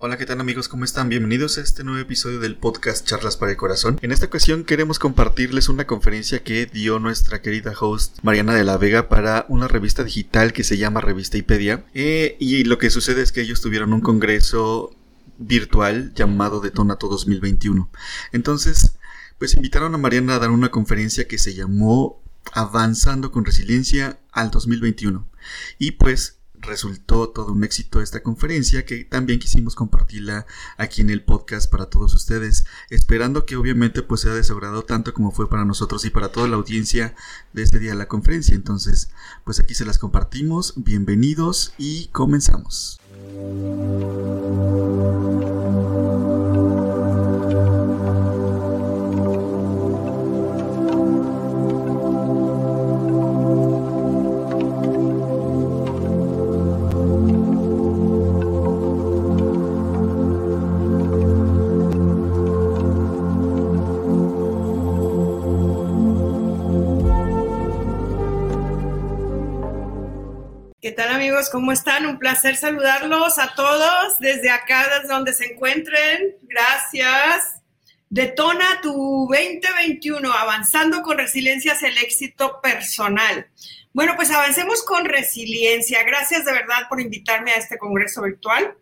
Hola, ¿qué tal amigos? ¿Cómo están? Bienvenidos a este nuevo episodio del podcast Charlas para el Corazón. En esta ocasión queremos compartirles una conferencia que dio nuestra querida host Mariana de la Vega para una revista digital que se llama Revista Ipedia. Eh, y lo que sucede es que ellos tuvieron un congreso virtual llamado Detonato 2021. Entonces, pues invitaron a Mariana a dar una conferencia que se llamó Avanzando con Resiliencia al 2021. Y pues resultó todo un éxito esta conferencia que también quisimos compartirla aquí en el podcast para todos ustedes, esperando que obviamente pues sea de tanto como fue para nosotros y para toda la audiencia de este día de la conferencia. Entonces, pues aquí se las compartimos, bienvenidos y comenzamos. ¿Cómo están? Un placer saludarlos a todos desde acá, desde donde se encuentren. Gracias. Detona tu 2021, avanzando con resiliencia hacia el éxito personal. Bueno, pues avancemos con resiliencia. Gracias de verdad por invitarme a este congreso virtual.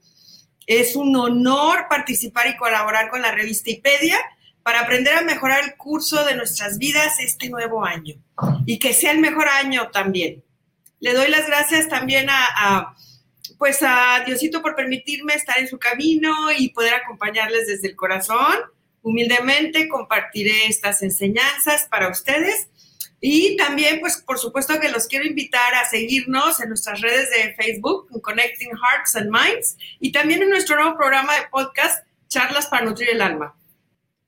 Es un honor participar y colaborar con la revista Ipedia para aprender a mejorar el curso de nuestras vidas este nuevo año y que sea el mejor año también. Le doy las gracias también a, pues a Diosito por permitirme estar en su camino y poder acompañarles desde el corazón. Humildemente compartiré estas enseñanzas para ustedes. Y también, pues, por supuesto que los quiero invitar a seguirnos en nuestras redes de Facebook, Connecting Hearts and Minds, y también en nuestro nuevo programa de podcast, Charlas para Nutrir el Alma.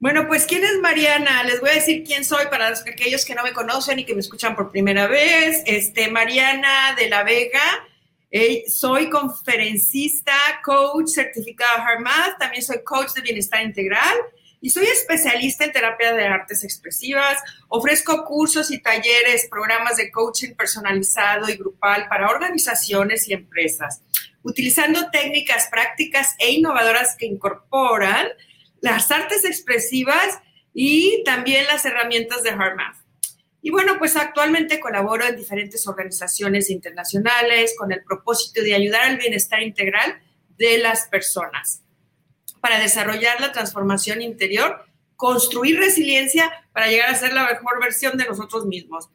Bueno, pues ¿quién es Mariana? Les voy a decir quién soy para aquellos que no me conocen y que me escuchan por primera vez. Este, Mariana de la Vega. Eh, soy conferencista, coach certificado HeartMath, también soy coach de bienestar integral y soy especialista en terapia de artes expresivas. Ofrezco cursos y talleres, programas de coaching personalizado y grupal para organizaciones y empresas, utilizando técnicas prácticas e innovadoras que incorporan las artes expresivas y también las herramientas de HeartMath. Y bueno, pues actualmente colaboro en diferentes organizaciones internacionales con el propósito de ayudar al bienestar integral de las personas para desarrollar la transformación interior, construir resiliencia para llegar a ser la mejor versión de nosotros mismos.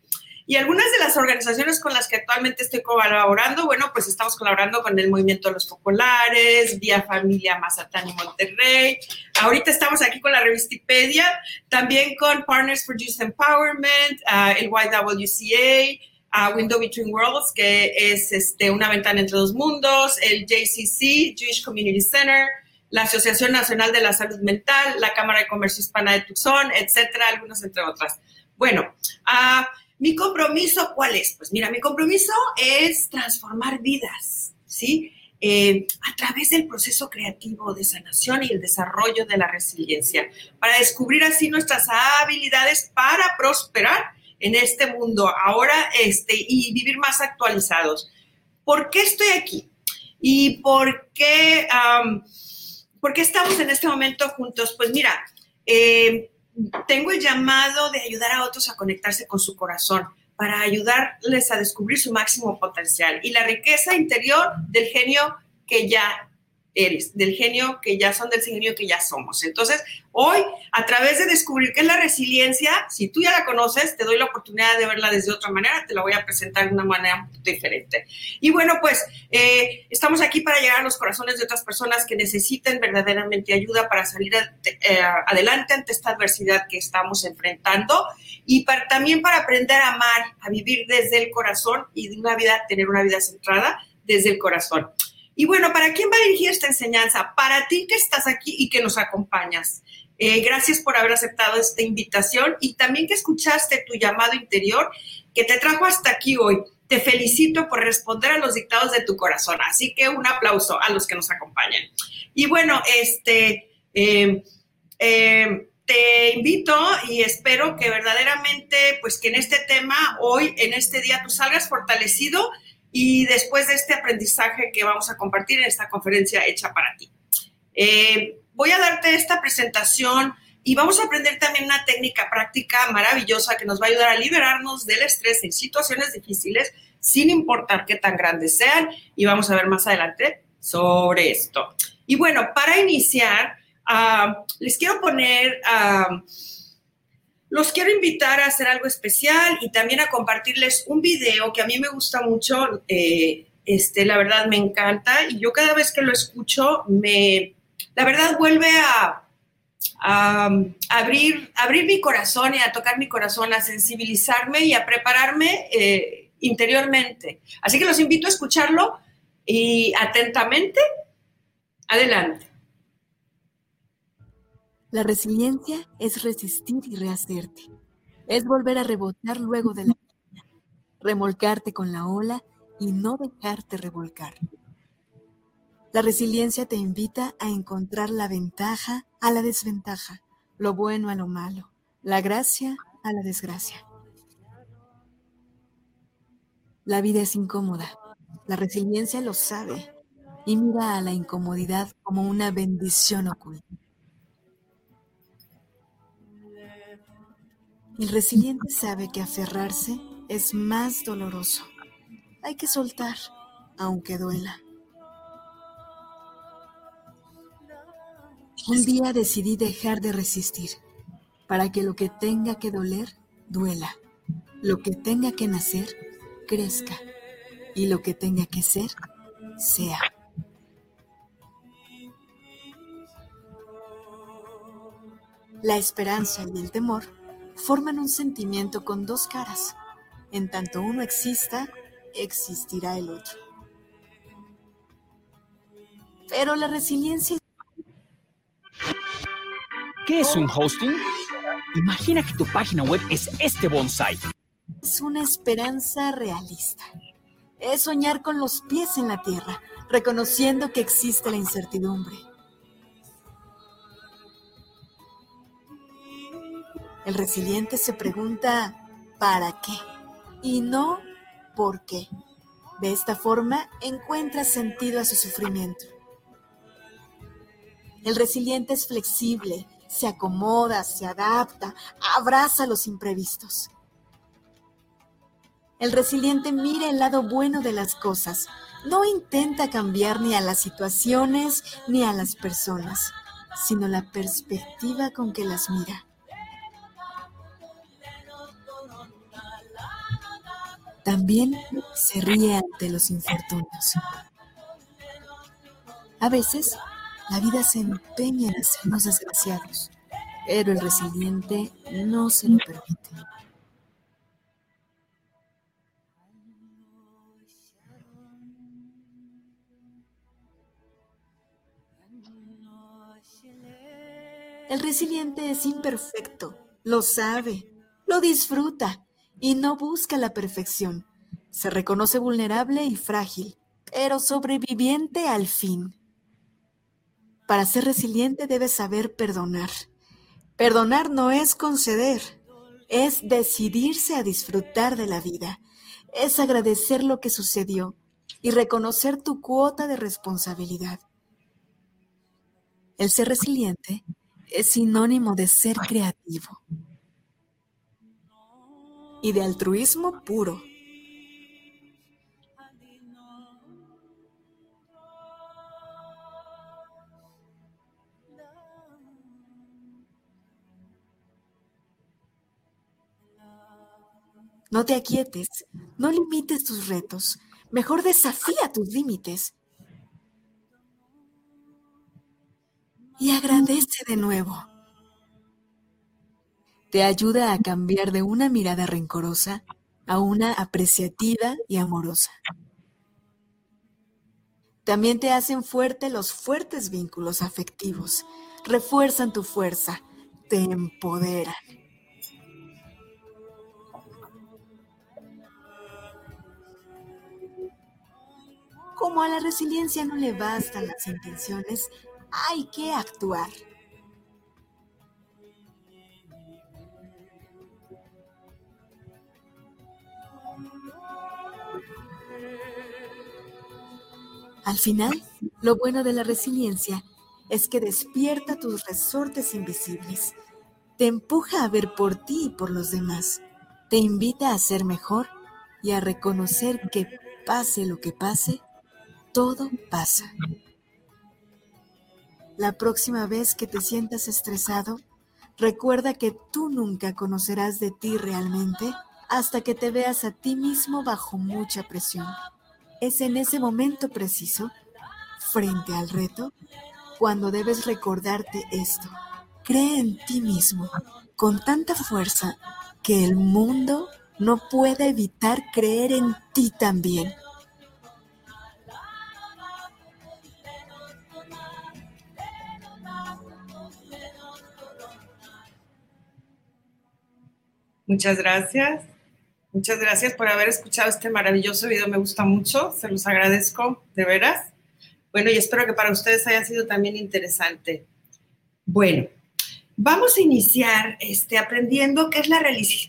Y algunas de las organizaciones con las que actualmente estoy colaborando, bueno, pues estamos colaborando con el Movimiento de los Populares, Vía Familia Mazatán y Monterrey. Ahorita estamos aquí con la revistipedia, también con Partners for Youth Empowerment, uh, el YWCA, uh, Window Between Worlds, que es este, una ventana entre dos mundos, el JCC, Jewish Community Center, la Asociación Nacional de la Salud Mental, la Cámara de Comercio Hispana de Tucson, etcétera, algunos entre otras. Bueno, uh, mi compromiso, ¿cuál es? Pues mira, mi compromiso es transformar vidas, ¿sí? Eh, a través del proceso creativo de sanación y el desarrollo de la resiliencia, para descubrir así nuestras habilidades para prosperar en este mundo ahora este, y vivir más actualizados. ¿Por qué estoy aquí? ¿Y por qué, por qué estamos en este momento juntos? Pues mira, eh, tengo el llamado de ayudar a otros a conectarse con su corazón para ayudarles a descubrir su máximo potencial y la riqueza interior del genio que ya eres, del genio que ya son, del genio que ya somos. Entonces, hoy, a través de descubrir qué es la resiliencia, si tú ya la conoces, te doy la oportunidad de verla desde otra manera, te la voy a presentar de una manera diferente. Y bueno, pues eh, estamos aquí para llegar a los corazones de otras personas que necesiten verdaderamente ayuda para salir eh, adelante ante esta adversidad que estamos enfrentando y para, también para aprender a amar, a vivir desde el corazón y de una vida, tener una vida centrada desde el corazón. Y bueno, ¿para quién va a dirigir esta enseñanza? Para ti que estás aquí y que nos acompañas. Eh, gracias por haber aceptado esta invitación y también que escuchaste tu llamado interior que te trajo hasta aquí hoy. Te felicito por responder a los dictados de tu corazón. Así que un aplauso a los que nos acompañan. Y bueno, este, em, em, te invito y espero que verdaderamente, pues que en este tema, hoy, en este día, tú salgas fortalecido y después de este aprendizaje que vamos a compartir en esta conferencia hecha para ti. Eh, voy a darte esta presentación y vamos a aprender también una técnica práctica maravillosa que nos va a ayudar a liberarnos del estrés en situaciones difíciles, sin importar qué tan grandes sean. Y vamos a ver más adelante sobre esto. Y bueno, para iniciar, ah, les quiero poner... Uh, los quiero invitar a hacer algo especial y también a compartirles un video que a mí me gusta mucho, eh, este, la verdad me encanta y yo cada vez que lo escucho me, la verdad vuelve a, abrir, abrir mi corazón y a tocar mi corazón, a sensibilizarme y a prepararme eh, interiormente. Así que los invito a escucharlo y atentamente, adelante. La resiliencia es resistir y rehacerte. Es volver a rebotar luego de la caída, remolcarte con la ola y no dejarte revolcar. La resiliencia te invita a encontrar la ventaja a la desventaja, lo bueno a lo malo, la gracia a la desgracia. La vida es incómoda. La resiliencia lo sabe y mira a la incomodidad como una bendición oculta. El resiliente sabe que aferrarse es más doloroso. Hay que soltar, aunque duela. Un día decidí dejar de resistir para que lo que tenga que doler, duela. Lo que tenga que nacer, crezca. Y lo que tenga que ser, sea. La esperanza y el temor forman un sentimiento con dos caras. En tanto uno exista, existirá el otro. Pero la resiliencia... ¿Qué es un hosting? Imagina que tu página web es este bonsai. Es una esperanza realista. Es soñar con los pies en la tierra, reconociendo que existe la incertidumbre El resiliente se pregunta ¿para qué? Y no ¿por qué? De esta forma encuentra sentido a su sufrimiento. El resiliente es flexible, se acomoda, se adapta, abraza los imprevistos. El resiliente mira el lado bueno de las cosas, no intenta cambiar ni a las situaciones ni a las personas, sino la perspectiva con que las mira. También se ríe ante los infortunios. A veces, la vida se empeña en hacernos desgraciados, pero el resiliente no se lo permite. El resiliente es imperfecto, lo sabe, lo disfruta y no busca la perfección. Se reconoce vulnerable y frágil, pero sobreviviente al fin. Para ser resiliente debes saber perdonar. Perdonar no es conceder, es decidirse a disfrutar de la vida, es agradecer lo que sucedió y reconocer tu cuota de responsabilidad. El ser resiliente es sinónimo de ser creativo y de altruismo puro. No te aquietes, no limites tus retos, mejor desafía tus límites. Y agradece de nuevo te ayuda a cambiar de una mirada rencorosa a una apreciativa y amorosa. También te hacen fuerte los fuertes vínculos afectivos, refuerzan tu fuerza, te empoderan. Como a la resiliencia no le bastan las intenciones, hay que actuar. Al final, lo bueno de la resiliencia es que despierta tus resortes invisibles, te empuja a ver por ti y por los demás, te invita a ser mejor y a reconocer que pase lo que pase, todo pasa. La próxima vez que te sientas estresado, recuerda que tú nunca conocerás de ti realmente hasta que te veas a ti mismo bajo mucha presión. Es en ese momento preciso, frente al reto, cuando debes recordarte esto. Cree en ti mismo con tanta fuerza que el mundo no puede evitar creer en ti también. Muchas gracias. Muchas gracias por haber escuchado este maravilloso video. Me gusta mucho. Se los agradezco de veras. Bueno, y espero que para ustedes haya sido también interesante. Bueno, vamos a iniciar este, aprendiendo qué es la,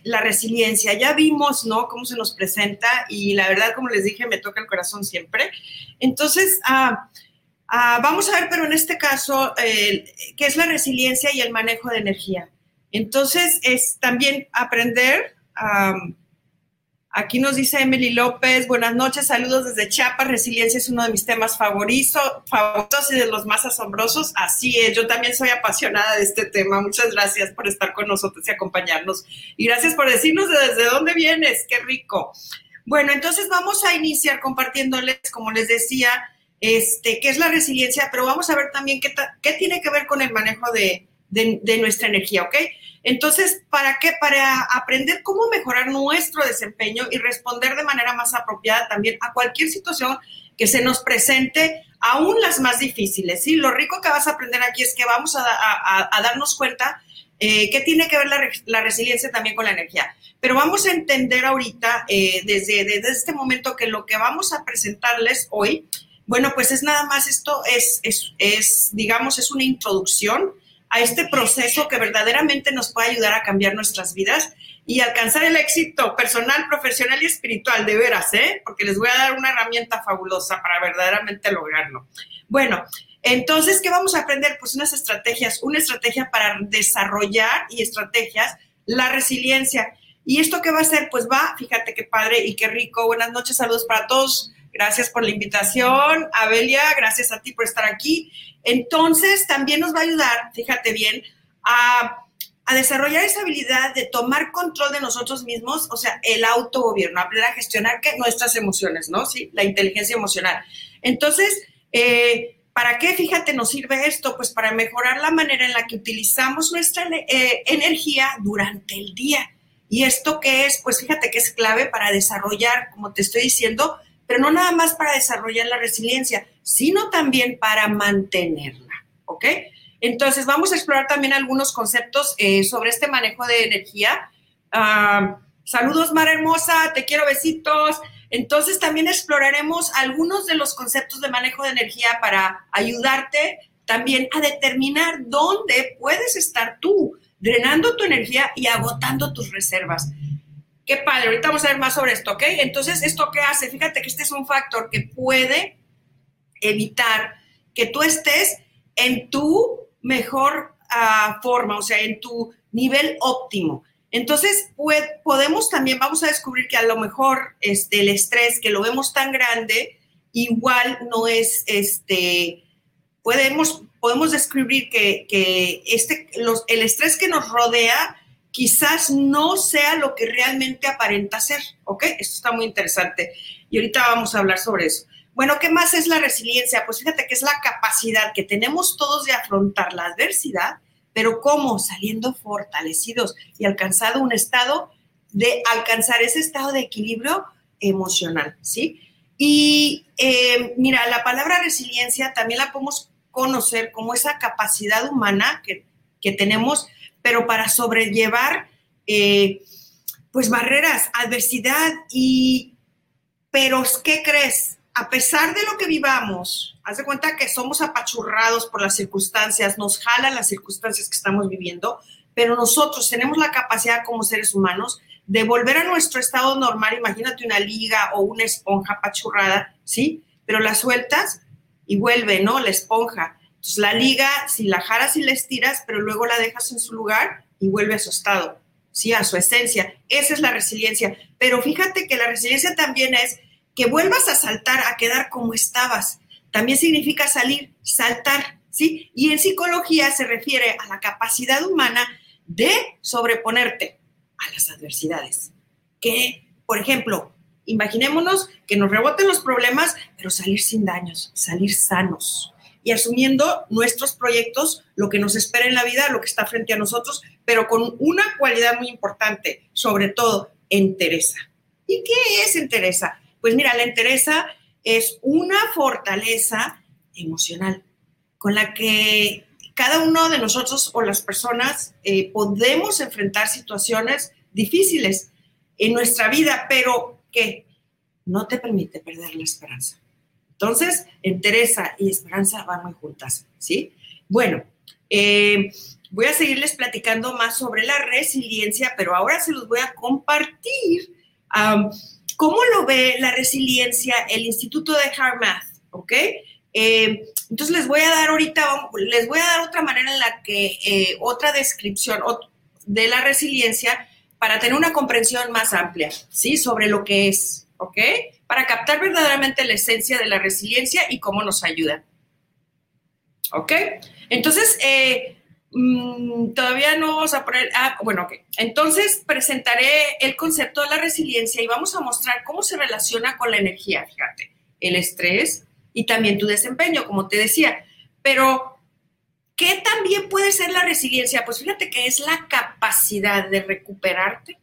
la resiliencia. Ya vimos, ¿no? Cómo se nos presenta y la verdad, como les dije, me toca el corazón siempre. Entonces, ah, ah, vamos a ver, pero en este caso, qué es la resiliencia y el manejo de energía. Entonces, es también aprender. Aquí nos dice Emily López, buenas noches, saludos desde Chiapas, resiliencia es uno de mis temas favoritos, favoritos y de los más asombrosos. Así es, yo también soy apasionada de este tema. Muchas gracias por estar con nosotros y acompañarnos. Y gracias por decirnos desde dónde vienes, qué rico. Bueno, entonces vamos a iniciar compartiéndoles, como les decía, este, qué es la resiliencia, pero vamos a ver también qué, tiene que ver con el manejo de, de, nuestra energía, ¿ok? Entonces, ¿para qué? Para aprender cómo mejorar nuestro desempeño y responder de manera más apropiada también a cualquier situación que se nos presente, aún las más difíciles, ¿sí? Lo rico que vas a aprender aquí es que vamos a, darnos cuenta eh, que tiene que ver la, resiliencia también con la energía. Pero vamos a entender ahorita, eh, desde, este momento, que lo que vamos a presentarles hoy, bueno, pues es nada más esto, es, es, es digamos, es una introducción a este proceso que verdaderamente nos puede ayudar a cambiar nuestras vidas y alcanzar el éxito personal, profesional y espiritual, de veras, ¿eh? Porque les voy a dar una herramienta fabulosa para verdaderamente lograrlo. Bueno, entonces, ¿qué vamos a aprender? Pues unas estrategias, una estrategia para desarrollar y estrategias, la resiliencia. ¿Y esto qué va a ser? Pues va, fíjate qué padre y qué rico. Buenas noches, saludos para todos. Gracias por la invitación. Abelia, gracias a ti por estar aquí. Entonces, también nos va a ayudar, fíjate bien, a, desarrollar esa habilidad de tomar control de nosotros mismos, o sea, el autogobierno, aprender a gestionar nuestras emociones, ¿no? Sí, la inteligencia emocional. Entonces, eh, ¿para qué, fíjate, nos sirve esto? Pues para mejorar la manera en la que utilizamos nuestra eh, energía durante el día. ¿Y esto qué es? Pues fíjate que es clave para desarrollar, como te estoy diciendo, pero no nada más para desarrollar la resiliencia, sino también para mantenerla, ¿ok? Entonces, vamos a explorar también algunos conceptos eh, sobre este manejo de energía. Ah, saludos, Mara Hermosa, te quiero besitos. Entonces, también exploraremos algunos de los conceptos de manejo de energía para ayudarte también a determinar dónde puedes estar tú, drenando tu energía y agotando tus reservas. Qué padre, ahorita vamos a ver más sobre esto, ¿ok? Entonces, ¿esto qué hace? Fíjate que este es un factor que puede evitar que tú estés en tu mejor ah, forma, o sea, en tu nivel óptimo. Entonces, podemos también, vamos a descubrir que a lo mejor este, el estrés, que lo vemos tan grande, igual no es, este, podemos, podemos descubrir que, que este, los, el estrés que nos rodea quizás no sea lo que realmente aparenta ser, ¿ok? Esto está muy interesante y ahorita vamos a hablar sobre eso. Bueno, ¿qué más es la resiliencia? Pues fíjate que es la capacidad que tenemos todos de afrontar la adversidad, pero ¿cómo? Saliendo fortalecidos y alcanzado un estado de alcanzar ese estado de equilibrio emocional, ¿sí? Y eh, mira, la palabra resiliencia también la podemos conocer como esa capacidad humana que, que tenemos pero para sobrellevar eh, pues barreras, adversidad y, pero ¿qué crees? A pesar de lo que vivamos, haz de cuenta que somos apachurrados por las circunstancias, nos jalan las circunstancias que estamos viviendo, pero nosotros tenemos la capacidad como seres humanos de volver a nuestro estado normal. Imagínate una liga o una esponja apachurrada, ¿sí? Pero la sueltas y vuelve, ¿no? La esponja. Entonces la liga, si la jaras y la estiras, pero luego la dejas en su lugar y vuelve a su estado, ¿sí? A su esencia. Esa es la resiliencia. Pero fíjate que la resiliencia también es que vuelvas a saltar, a quedar como estabas. También significa salir, saltar, ¿sí? Y en psicología se refiere a la capacidad humana de sobreponerte a las adversidades. Que, por ejemplo, imaginémonos que nos reboten los problemas, pero salir sin daños, salir sanos y asumiendo nuestros proyectos, lo que nos espera en la vida, lo que está frente a nosotros, pero con una cualidad muy importante, sobre todo, entereza. ¿Y qué es entereza? Pues mira, la entereza es una fortaleza emocional con la que cada uno de nosotros o las personas eh, podemos enfrentar situaciones difíciles en nuestra vida, pero que no te permite perder la esperanza. Entonces, entereza y esperanza van muy juntas, ¿sí? Bueno, eh, voy a seguirles platicando más sobre la resiliencia, pero ahora se los voy a compartir. ¿Cómo lo ve la resiliencia el Instituto de HeartMath? ¿Ok? Eh, entonces les voy a dar ahorita, les voy a dar otra manera en la que, eh, otra descripción de la resiliencia para tener una comprensión más amplia, ¿sí? Sobre lo que es, ¿ok? Para captar verdaderamente la esencia de la resiliencia y cómo nos ayuda. ¿Ok? Entonces, eh, mm, todavía no vamos a poner, ah, bueno, ok. Entonces presentaré el concepto de la resiliencia y vamos a mostrar cómo se relaciona con la energía, fíjate, el estrés, y también tu desempeño, como te decía. Pero, ¿qué también puede ser la resiliencia? Pues fíjate que es la capacidad de recuperarte,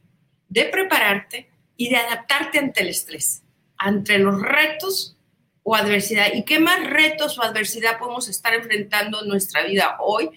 de prepararte y de adaptarte ante el estrés, ante los retos o adversidad. ¿Y qué más retos o adversidad podemos estar enfrentando en nuestra vida hoy?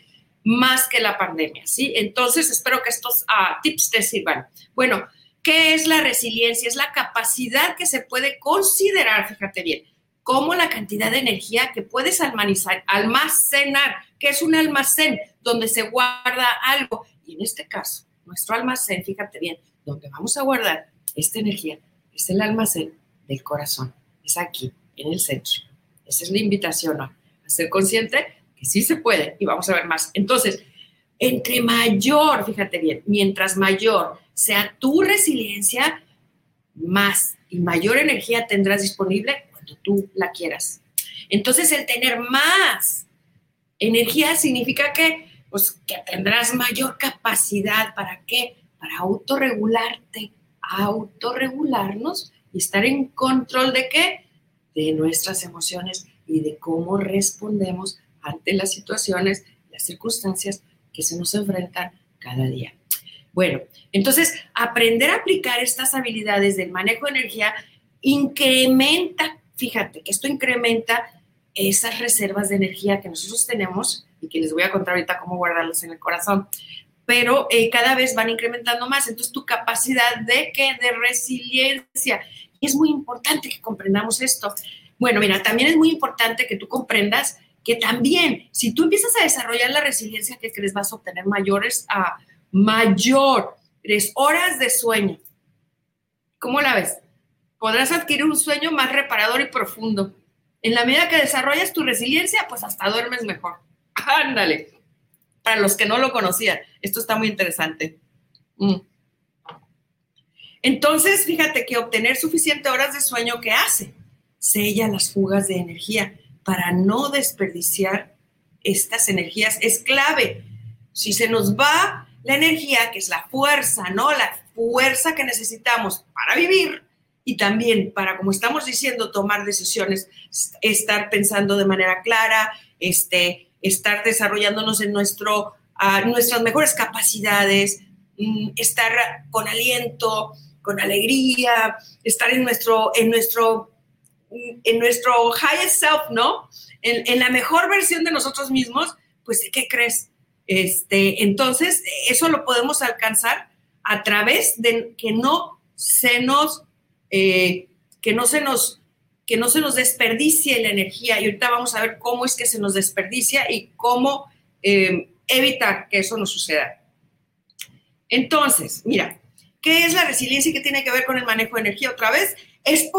más que la pandemia, ¿sí? Entonces, espero que estos ah, tips te sirvan. Bueno, ¿qué es la resiliencia? Es la capacidad que se puede considerar, fíjate bien, como la cantidad de energía que puedes almacenar, almacenar, que es un almacén donde se guarda algo. Y en este caso, nuestro almacén, fíjate bien, donde vamos a guardar esta energía es el almacén del corazón. Es aquí, en el centro. Esa es la invitación a ser consciente que sí se puede y vamos a ver más. Entonces, entre mayor, fíjate bien, mientras mayor sea tu resiliencia, más y mayor energía tendrás disponible tú la quieras. Entonces, el tener más energía significa que, pues, que tendrás mayor capacidad. ¿Para qué? Para autorregularte, autorregularnos y estar en control de qué? De nuestras emociones y de cómo respondemos ante las situaciones, las circunstancias que se nos enfrentan cada día. Bueno, entonces aprender a aplicar estas habilidades del manejo de energía incrementa fíjate que esto incrementa esas reservas de energía que nosotros tenemos y que les voy a contar ahorita cómo guardarlas en el corazón, pero eh, cada vez van incrementando más. Entonces, tu capacidad de que de resiliencia. Es muy importante que comprendamos esto. Bueno, mira, también es muy importante que tú comprendas que también, si tú empiezas a desarrollar la resiliencia que crees, vas a obtener mayores, a mayores horas de sueño. ¿Cómo la ves? podrás adquirir un sueño más reparador y profundo. En la medida que desarrollas tu resiliencia, pues hasta duermes mejor. Ándale. Para los que no lo conocían, esto está muy interesante. Mm. Entonces, fíjate que obtener suficientes horas de sueño que hace, sella las fugas de energía para no desperdiciar estas energías es clave. Si se nos va la energía, que es la fuerza, ¿no? La fuerza que necesitamos para vivir, y también para, como estamos diciendo, tomar decisiones, estar pensando de manera clara, este, estar desarrollándonos en nuestro, nuestras mejores capacidades, mm, estar con aliento, con alegría, estar en nuestro, en nuestro, en nuestro highest self, ¿no? En, en la mejor versión de nosotros mismos, pues, ¿qué crees? Este, entonces, eso lo podemos alcanzar a través de que no se nos eh, que, no se nos, que no se nos desperdicie la energía. Y ahorita vamos a ver cómo es que se nos desperdicia y cómo eh, evitar que eso no suceda. Entonces, mira, ¿qué es la resiliencia y qué tiene que ver con el manejo de energía? Otra vez, es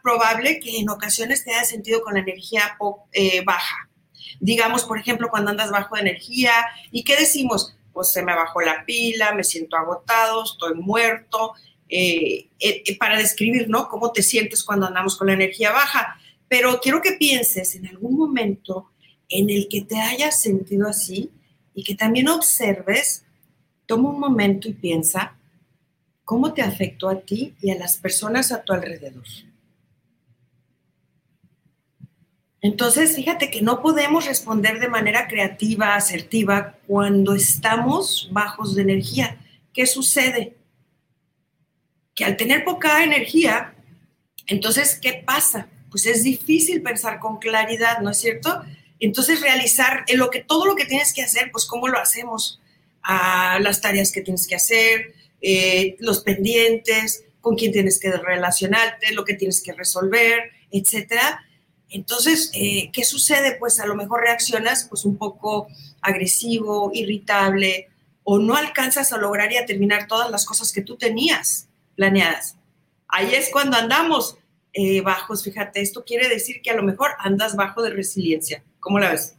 probable que en ocasiones te hayas sentido con la energía eh, baja. Digamos, por ejemplo, cuando andas bajo de energía, ¿y qué decimos? Pues se me bajó la pila, me siento agotado, estoy muerto, eh, eh, para describir, ¿no? Cómo te sientes cuando andamos con la energía baja. Pero quiero que pienses en algún momento en el que te hayas sentido así y que también observes, toma un momento y piensa cómo te afectó a ti y a las personas a tu alrededor. Entonces, fíjate que no podemos responder de manera creativa, asertiva, cuando estamos bajos de energía. ¿Qué sucede? Que al tener poca energía, entonces, ¿qué pasa? Pues es difícil pensar con claridad, ¿no es cierto? Entonces, realizar lo que, todo lo que tienes que hacer, pues, ¿cómo lo hacemos? A las tareas que tienes que hacer, eh, los pendientes, con quién tienes que relacionarte, lo que tienes que resolver, etcétera entonces, eh, ¿qué sucede? Pues a lo mejor reaccionas pues un poco agresivo, irritable, o no alcanzas a lograr y a terminar todas las cosas que tú tenías planeadas. Ahí es cuando andamos eh, bajos, fíjate, esto quiere decir que a lo mejor andas bajo de resiliencia. ¿Cómo la ves?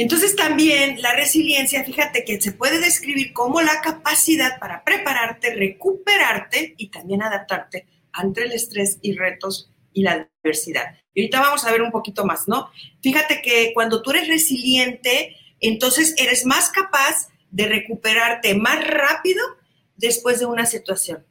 Entonces también la resiliencia, fíjate que se puede describir como la capacidad para prepararte, recuperarte y también adaptarte ante el estrés y retos y la adversidad. Y ahorita vamos a ver un poquito más, ¿no? Fíjate que cuando tú eres resiliente, entonces eres más capaz de recuperarte más rápido después de una situación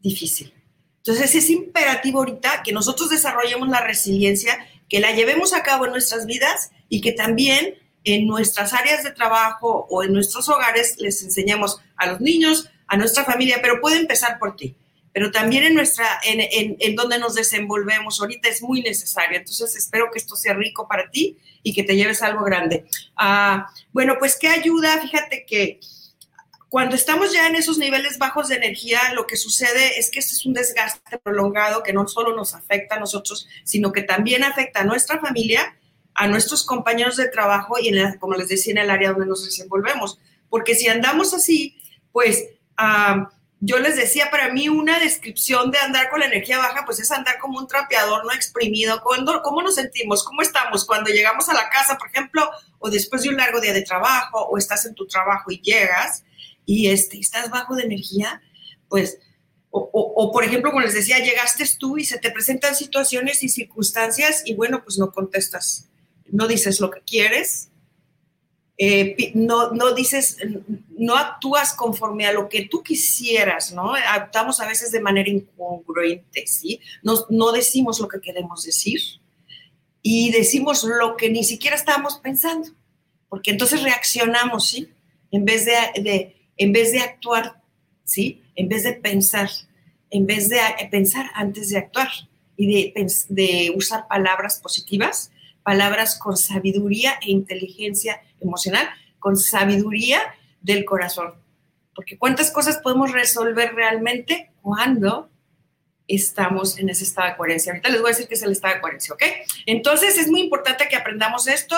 difícil. Entonces es imperativo ahorita que nosotros desarrollemos la resiliencia, que la llevemos a cabo en nuestras vidas y que también en nuestras áreas de trabajo o en nuestros hogares les enseñemos a los niños, a nuestra familia, pero puede empezar por ti pero también en nuestra, en, en, donde nos desenvolvemos ahorita es muy necesario. Entonces espero que esto sea rico para ti y que te lleves algo grande. Ah, bueno, pues qué ayuda, fíjate que cuando estamos ya en esos niveles bajos de energía, lo que sucede es que este es un desgaste prolongado que no solo nos afecta a nosotros, sino que también afecta a nuestra familia, a nuestros compañeros de trabajo y, en como les decía, en el área donde nos desenvolvemos. Porque si andamos así, pues... Yo les decía, para mí una descripción de andar con la energía baja, pues es andar como un trapeador no exprimido. ¿Cómo nos sentimos? ¿Cómo estamos cuando llegamos a la casa, por ejemplo, o después de un largo día de trabajo, o estás en tu trabajo y llegas y este, estás bajo de energía? Pues, o, o por ejemplo, como les decía, llegaste tú y se te presentan situaciones y circunstancias y bueno, pues no contestas, no dices lo que quieres, eh, no, no dices, no actúas conforme a lo que tú quisieras, ¿no? Actuamos a veces de manera incongruente, ¿sí? No, no decimos lo que queremos decir y decimos lo que ni siquiera estábamos pensando, porque entonces reaccionamos, ¿sí? En vez de, en vez de actuar, ¿sí? En vez de pensar, en vez de pensar antes de actuar y de, de usar palabras positivas, palabras con sabiduría e inteligencia emocional, con sabiduría del corazón. Porque cuántas cosas podemos resolver realmente cuando estamos en ese estado de coherencia. Ahorita les voy a decir qué es el estado de coherencia, ¿ok? Entonces es muy importante que aprendamos esto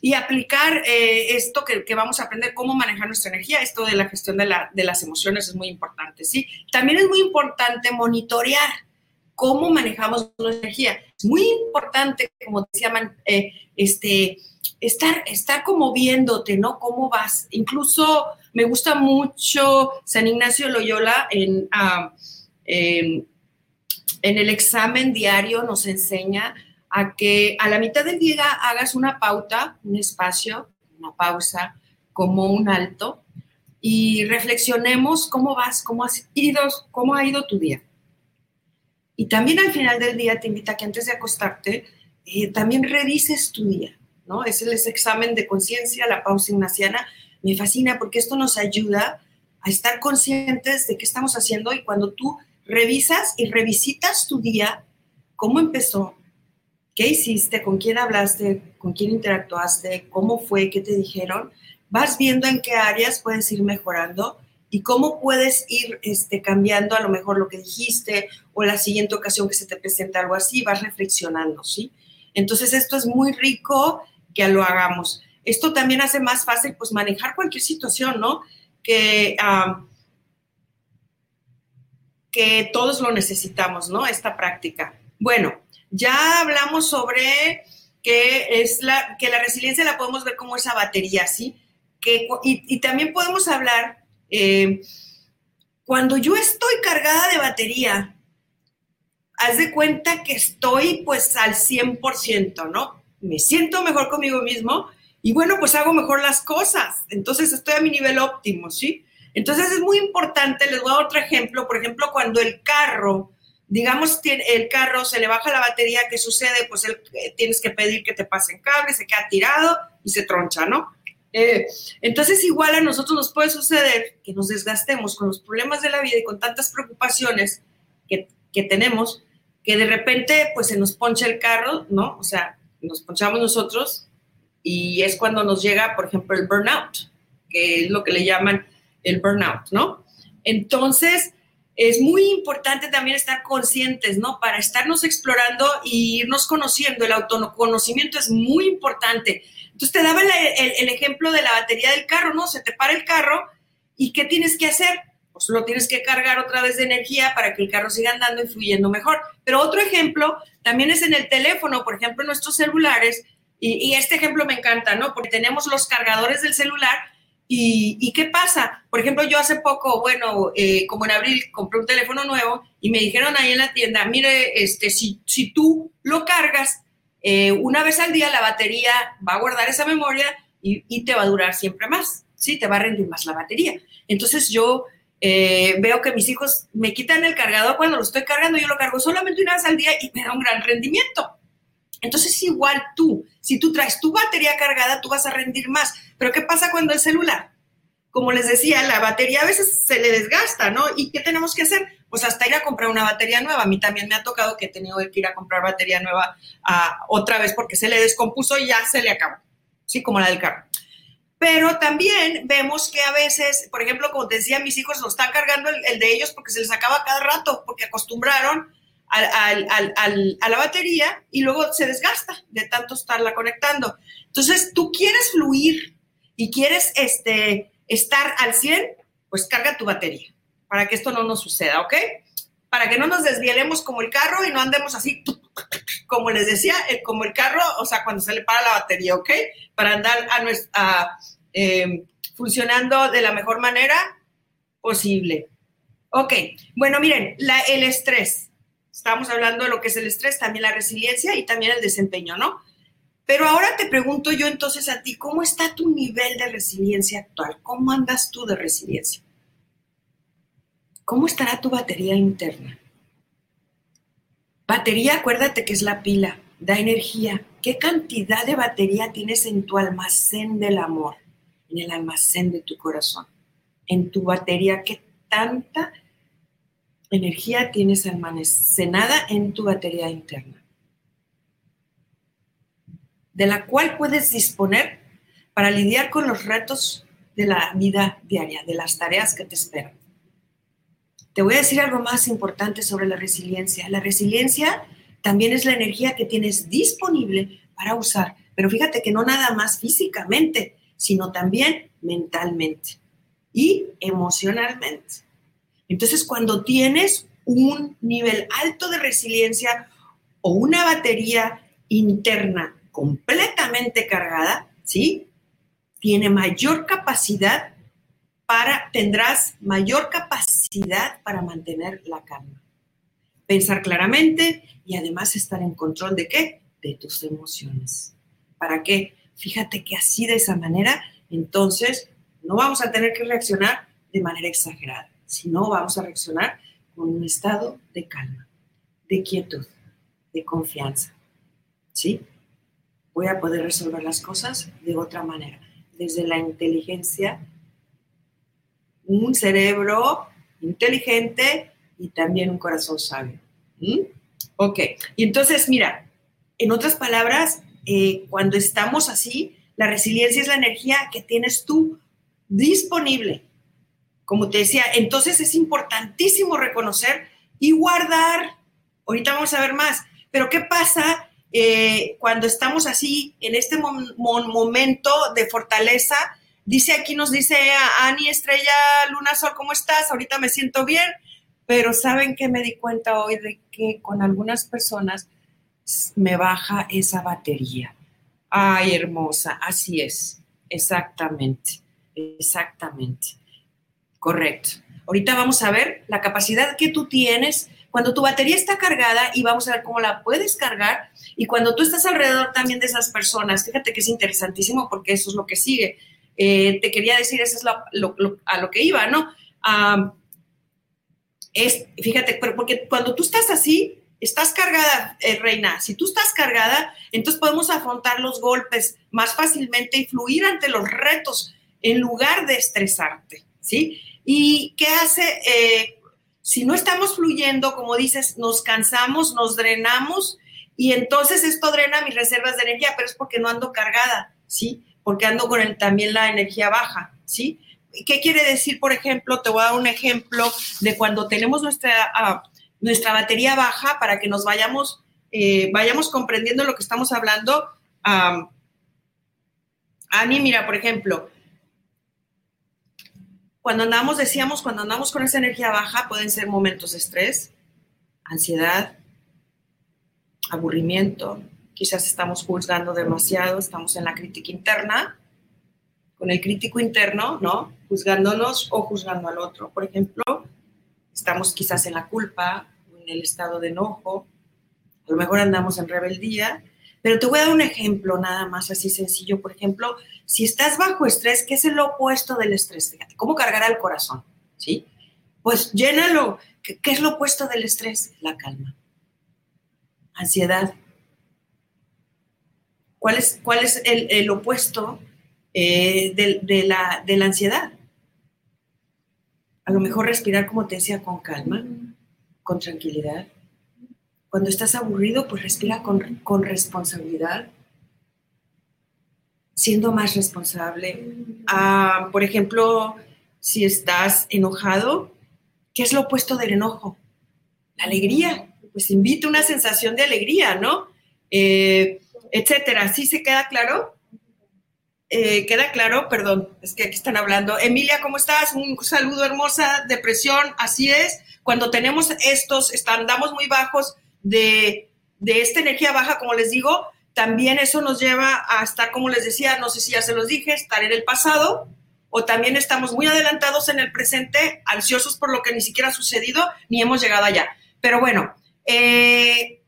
y aplicar eh, esto que, vamos a aprender, cómo manejar nuestra energía. Esto de la gestión de, de las emociones es muy importante, ¿sí? También es muy importante monitorear cómo manejamos nuestra energía. Es muy importante, como decía, eh, este, estar, estar como viéndote, ¿no? ¿Cómo vas? Incluso me gusta mucho San Ignacio Loyola en, en, el examen diario nos enseña a que a la mitad del día hagas una pauta, un espacio, una pausa, como un alto, y reflexionemos cómo vas, cómo, has ido, cómo ha ido tu día. Y también al final del día te invita a que antes de acostarte, eh, también revises tu día. ¿no? Es el examen de conciencia, la pausa ignaciana. Me fascina porque esto nos ayuda a estar conscientes de qué estamos haciendo y cuando tú revisas y revisitas tu día, cómo empezó, qué hiciste, con quién hablaste, con quién interactuaste, cómo fue, qué te dijeron, vas viendo en qué áreas puedes ir mejorando y cómo puedes ir este, cambiando a lo mejor lo que dijiste o la siguiente ocasión que se te presenta algo así, vas reflexionando, ¿sí? Entonces esto es muy rico que lo hagamos. Esto también hace más fácil pues manejar cualquier situación, ¿no? Que, que todos lo necesitamos, ¿no? Esta práctica. Bueno, Ya hablamos sobre que es la, que la resiliencia la podemos ver como esa batería, ¿sí? Que, y, también podemos hablar, eh, cuando yo estoy cargada de batería, haz de cuenta que estoy pues al 100%, ¿no? Me siento mejor conmigo mismo y bueno, pues hago mejor las cosas. Entonces estoy a mi nivel óptimo, ¿sí? Entonces es muy importante, les voy a dar otro ejemplo, por ejemplo, cuando el carro, digamos, el carro se le baja la batería, ¿qué sucede? Pues eh, tienes que pedir que te pasen cables, se queda tirado y se troncha, ¿no? Eh, entonces igual a nosotros nos puede suceder que nos desgastemos con los problemas de la vida y con tantas preocupaciones que, que tenemos, que de repente pues se nos poncha el carro, ¿no? O sea, nos ponchamos nosotros y es cuando nos llega, por ejemplo, el burnout, que es lo que le llaman el burnout, ¿no? Entonces, es muy importante también estar conscientes, ¿no? Para estarnos explorando y irnos conociendo. El autoconocimiento es muy importante. Entonces, te daba el, ejemplo de la batería del carro, ¿no? Se te para el carro y ¿qué tienes que hacer? Pues lo tienes que cargar otra vez de energía para que el carro siga andando y fluyendo mejor. Pero otro ejemplo también es en el teléfono, por ejemplo, en nuestros celulares. Y, este ejemplo me encanta, ¿no? Porque tenemos los cargadores del celular ¿Y, qué pasa? Por ejemplo, yo hace poco, bueno, eh, como en abril, compré un teléfono nuevo y me dijeron ahí en la tienda, mire, este, si tú lo cargas eh, una vez al día, la batería va a guardar esa memoria y, te va a durar siempre más, ¿sí? Te va a rendir más la batería. Entonces yo eh, veo que mis hijos me quitan el cargador cuando lo estoy cargando, yo lo cargo solamente una vez al día y me da un gran rendimiento. Entonces, igual tú, si tú traes tu batería cargada, tú vas a rendir más. Pero ¿qué pasa cuando el celular? Como les decía, la batería a veces se le desgasta, ¿no? ¿Y qué tenemos que hacer? Pues hasta ir a comprar una batería nueva. A mí también me ha tocado que he tenido que ir a comprar batería nueva otra vez porque se le descompuso y ya se le acabó. Sí, como la del carro. Pero también vemos que a veces, por ejemplo, como decía, mis hijos lo están cargando el, el de ellos porque se les acaba cada rato, porque acostumbraron a la batería y luego se desgasta de tanto estarla conectando. Entonces, tú quieres fluir y quieres este, estar al 100, pues carga tu batería para que esto no nos suceda, ¿ok? Para que no nos desvielemos como el carro y no andemos así, como les decía, eh, como el carro, o sea, cuando se le para la batería, ¿ok? Para andar a nuestra, em, funcionando de la mejor manera posible. Ok, bueno, miren, la, el estrés Estamos hablando de lo que es el estrés, también la resiliencia y también el desempeño, ¿no? Pero ahora te pregunto yo entonces a ti, ¿cómo está tu nivel de resiliencia actual? ¿Cómo andas tú de resiliencia? ¿Cómo estará tu batería interna? Batería, acuérdate que es la pila, da energía. ¿Qué cantidad de batería tienes en tu almacén del amor, en el almacén de tu corazón? En tu batería, ¿qué tanta energía tienes almacenada en tu batería interna, de la cual puedes disponer para lidiar con los retos de la vida diaria, de las tareas que te esperan. Te voy a decir algo más importante sobre la resiliencia. La resiliencia también es la energía que tienes disponible para usar, pero fíjate que no nada más físicamente, sino también mentalmente y emocionalmente. Entonces, cuando tienes un nivel alto de resiliencia o una batería interna completamente cargada, ¿sí? Tiene mayor capacidad para, tendrás mayor capacidad para mantener la calma. Pensar claramente y además estar en control de qué? De tus emociones. ¿Para qué? Fíjate que así de esa manera, entonces no vamos a tener que reaccionar de manera exagerada. Si no, vamos a reaccionar con un estado de calma, de quietud, de confianza. ¿Sí? Voy a poder resolver las cosas de otra manera, desde la inteligencia, un cerebro inteligente y también un corazón sabio. ¿Mm? Ok, y entonces, mira, en otras palabras, eh, cuando estamos así, la resiliencia es la energía que tienes tú disponible como te decía, entonces es importantísimo reconocer y guardar. Ahorita vamos a ver más, pero ¿qué pasa eh, cuando estamos así en este momento de fortaleza? Dice aquí, nos dice Ani Estrella Luna Sol, ¿cómo estás? Ahorita me siento bien, pero ¿saben que me di cuenta hoy de que con algunas personas me baja esa batería. Ay, hermosa, así es, exactamente, exactamente, correcto. Ahorita vamos a ver la capacidad que tú tienes cuando tu batería está cargada y vamos a ver cómo la puedes cargar y cuando tú estás alrededor también de esas personas. Fíjate que es interesantísimo porque eso es lo que sigue. Eh, te quería decir, eso es a lo que iba, ¿no? es, fíjate, porque cuando tú estás así, estás cargada, eh, reina. Si tú estás cargada, entonces podemos afrontar los golpes más fácilmente y fluir ante los retos en lugar de estresarte, ¿sí? ¿Y qué hace? Eh, si no estamos fluyendo, como dices, nos cansamos, nos drenamos y entonces esto drena mis reservas de energía, pero es porque no ando cargada, ¿sí? Porque ando con también la energía baja, ¿sí? ¿Qué quiere decir, por ejemplo? Te voy a dar un ejemplo de cuando tenemos nuestra, ah, nuestra batería baja para que nos vayamos, eh, vayamos comprendiendo lo que estamos hablando. Ani, mira, por ejemplo, cuando andamos, decíamos, cuando andamos con esa energía baja, pueden ser momentos de estrés, ansiedad, aburrimiento, quizás estamos juzgando demasiado, estamos en la crítica interna, con el crítico interno, ¿no? Juzgándonos o juzgando al otro. Por ejemplo, estamos quizás en la culpa, en el estado de enojo, a lo mejor andamos en rebeldía, pero te voy a dar un ejemplo nada más así sencillo. Por ejemplo, si estás bajo estrés, ¿qué es el opuesto del estrés? Fíjate, ¿cómo cargar al corazón? ¿Sí? Pues llénalo. ¿Qué, es lo opuesto del estrés? La calma. Ansiedad. ¿Cuál es, cuál es el, opuesto eh, de, la, de la ansiedad? A lo mejor respirar, como te decía, con calma, con tranquilidad. Cuando estás aburrido, pues respira con, con responsabilidad siendo más responsable. Ah, por ejemplo, si estás enojado, ¿qué es lo opuesto del enojo? La alegría. Pues invita una sensación de alegría, ¿no? Eh, etcétera. ¿Sí se queda claro? Eh, queda claro, perdón, es que aquí están hablando. Emilia, ¿cómo estás? Un saludo hermosa, depresión, así es. Cuando tenemos estos, andamos muy bajos de, de esta energía baja, como les digo, también eso nos lleva a estar, como les decía, no sé si ya se los dije, estar en el pasado o también estamos muy adelantados en el presente, ansiosos por lo que ni siquiera ha sucedido ni hemos llegado allá. Pero bueno, eh,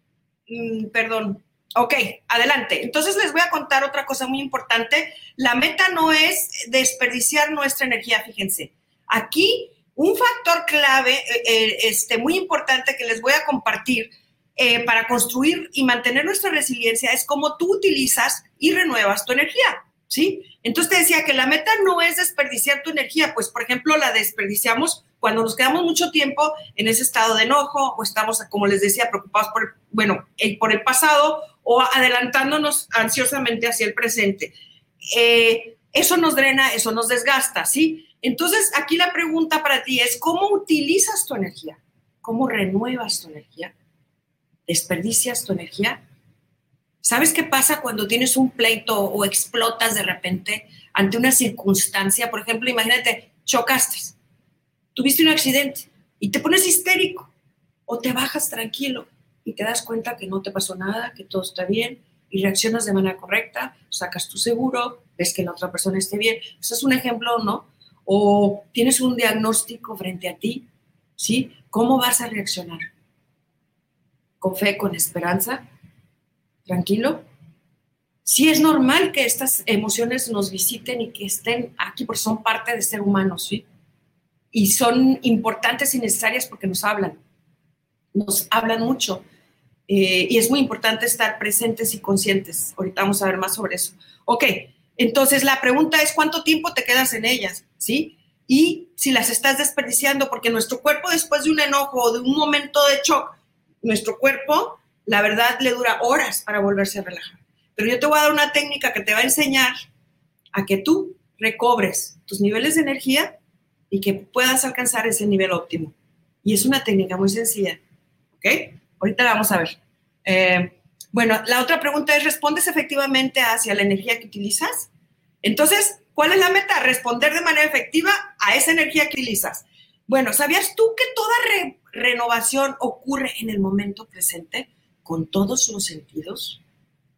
mm, perdón, ok, adelante. Entonces les voy a contar otra cosa muy importante. La meta no es desperdiciar nuestra energía, fíjense. Aquí un factor clave, eh, eh, este, muy importante que les voy a compartir eh, para construir y mantener nuestra resiliencia es cómo tú utilizas y renuevas tu energía, ¿sí? Entonces te decía que la meta no es desperdiciar tu energía, pues por ejemplo la desperdiciamos cuando nos quedamos mucho tiempo en ese estado de enojo o estamos, como les decía, preocupados por, bueno, el, por el pasado o adelantándonos ansiosamente hacia el presente. Eh, eso nos drena, eso nos desgasta, ¿sí? Entonces aquí la pregunta para ti es, ¿cómo utilizas tu energía? ¿Cómo renuevas tu energía? desperdicias tu energía. ¿Sabes qué pasa cuando tienes un pleito o explotas de repente ante una circunstancia? Por ejemplo, imagínate, chocaste, tuviste un accidente y te pones histérico o te bajas tranquilo y te das cuenta que no te pasó nada, que todo está bien y reaccionas de manera correcta, sacas tu seguro, ves que la otra persona esté bien. Eso es un ejemplo, ¿no? O tienes un diagnóstico frente a ti, ¿sí? ¿Cómo vas a reaccionar? con fe, con esperanza, tranquilo. Sí es normal que estas emociones nos visiten y que estén aquí porque son parte de ser humano, ¿sí? Y son importantes y necesarias porque nos hablan, nos hablan mucho. Eh, y es muy importante estar presentes y conscientes. Ahorita vamos a ver más sobre eso. Ok, entonces la pregunta es cuánto tiempo te quedas en ellas, ¿sí? Y si las estás desperdiciando, porque nuestro cuerpo después de un enojo o de un momento de shock nuestro cuerpo, la verdad, le dura horas para volverse a relajar. Pero yo te voy a dar una técnica que te va a enseñar a que tú recobres tus niveles de energía y que puedas alcanzar ese nivel óptimo. Y es una técnica muy sencilla. ¿Ok? Ahorita la vamos a ver. Eh, bueno, la otra pregunta es, ¿respondes efectivamente hacia la energía que utilizas? Entonces, ¿cuál es la meta? Responder de manera efectiva a esa energía que utilizas. Bueno, ¿sabías tú que toda renovación ocurre en el momento presente? con todos los sentidos,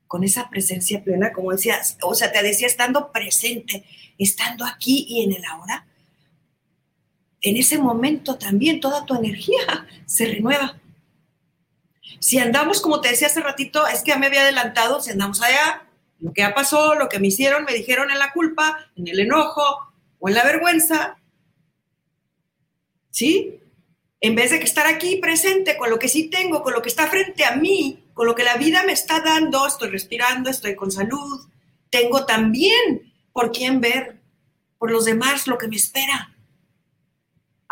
con esa presencia plena, como decías, o sea, te decía, estando presente, estando aquí y en el ahora, en ese momento también toda tu energía se renueva. Si andamos, como te decía hace ratito, es que ya me había adelantado, si andamos allá, lo que ya pasó, lo que me hicieron, me dijeron en la culpa, en el enojo o en la vergüenza, ¿sí? En vez de estar aquí presente con lo que sí tengo, con lo que está frente a mí, con lo que la vida me está dando, estoy respirando, estoy con salud, tengo también por quién ver, por los demás, lo que me espera.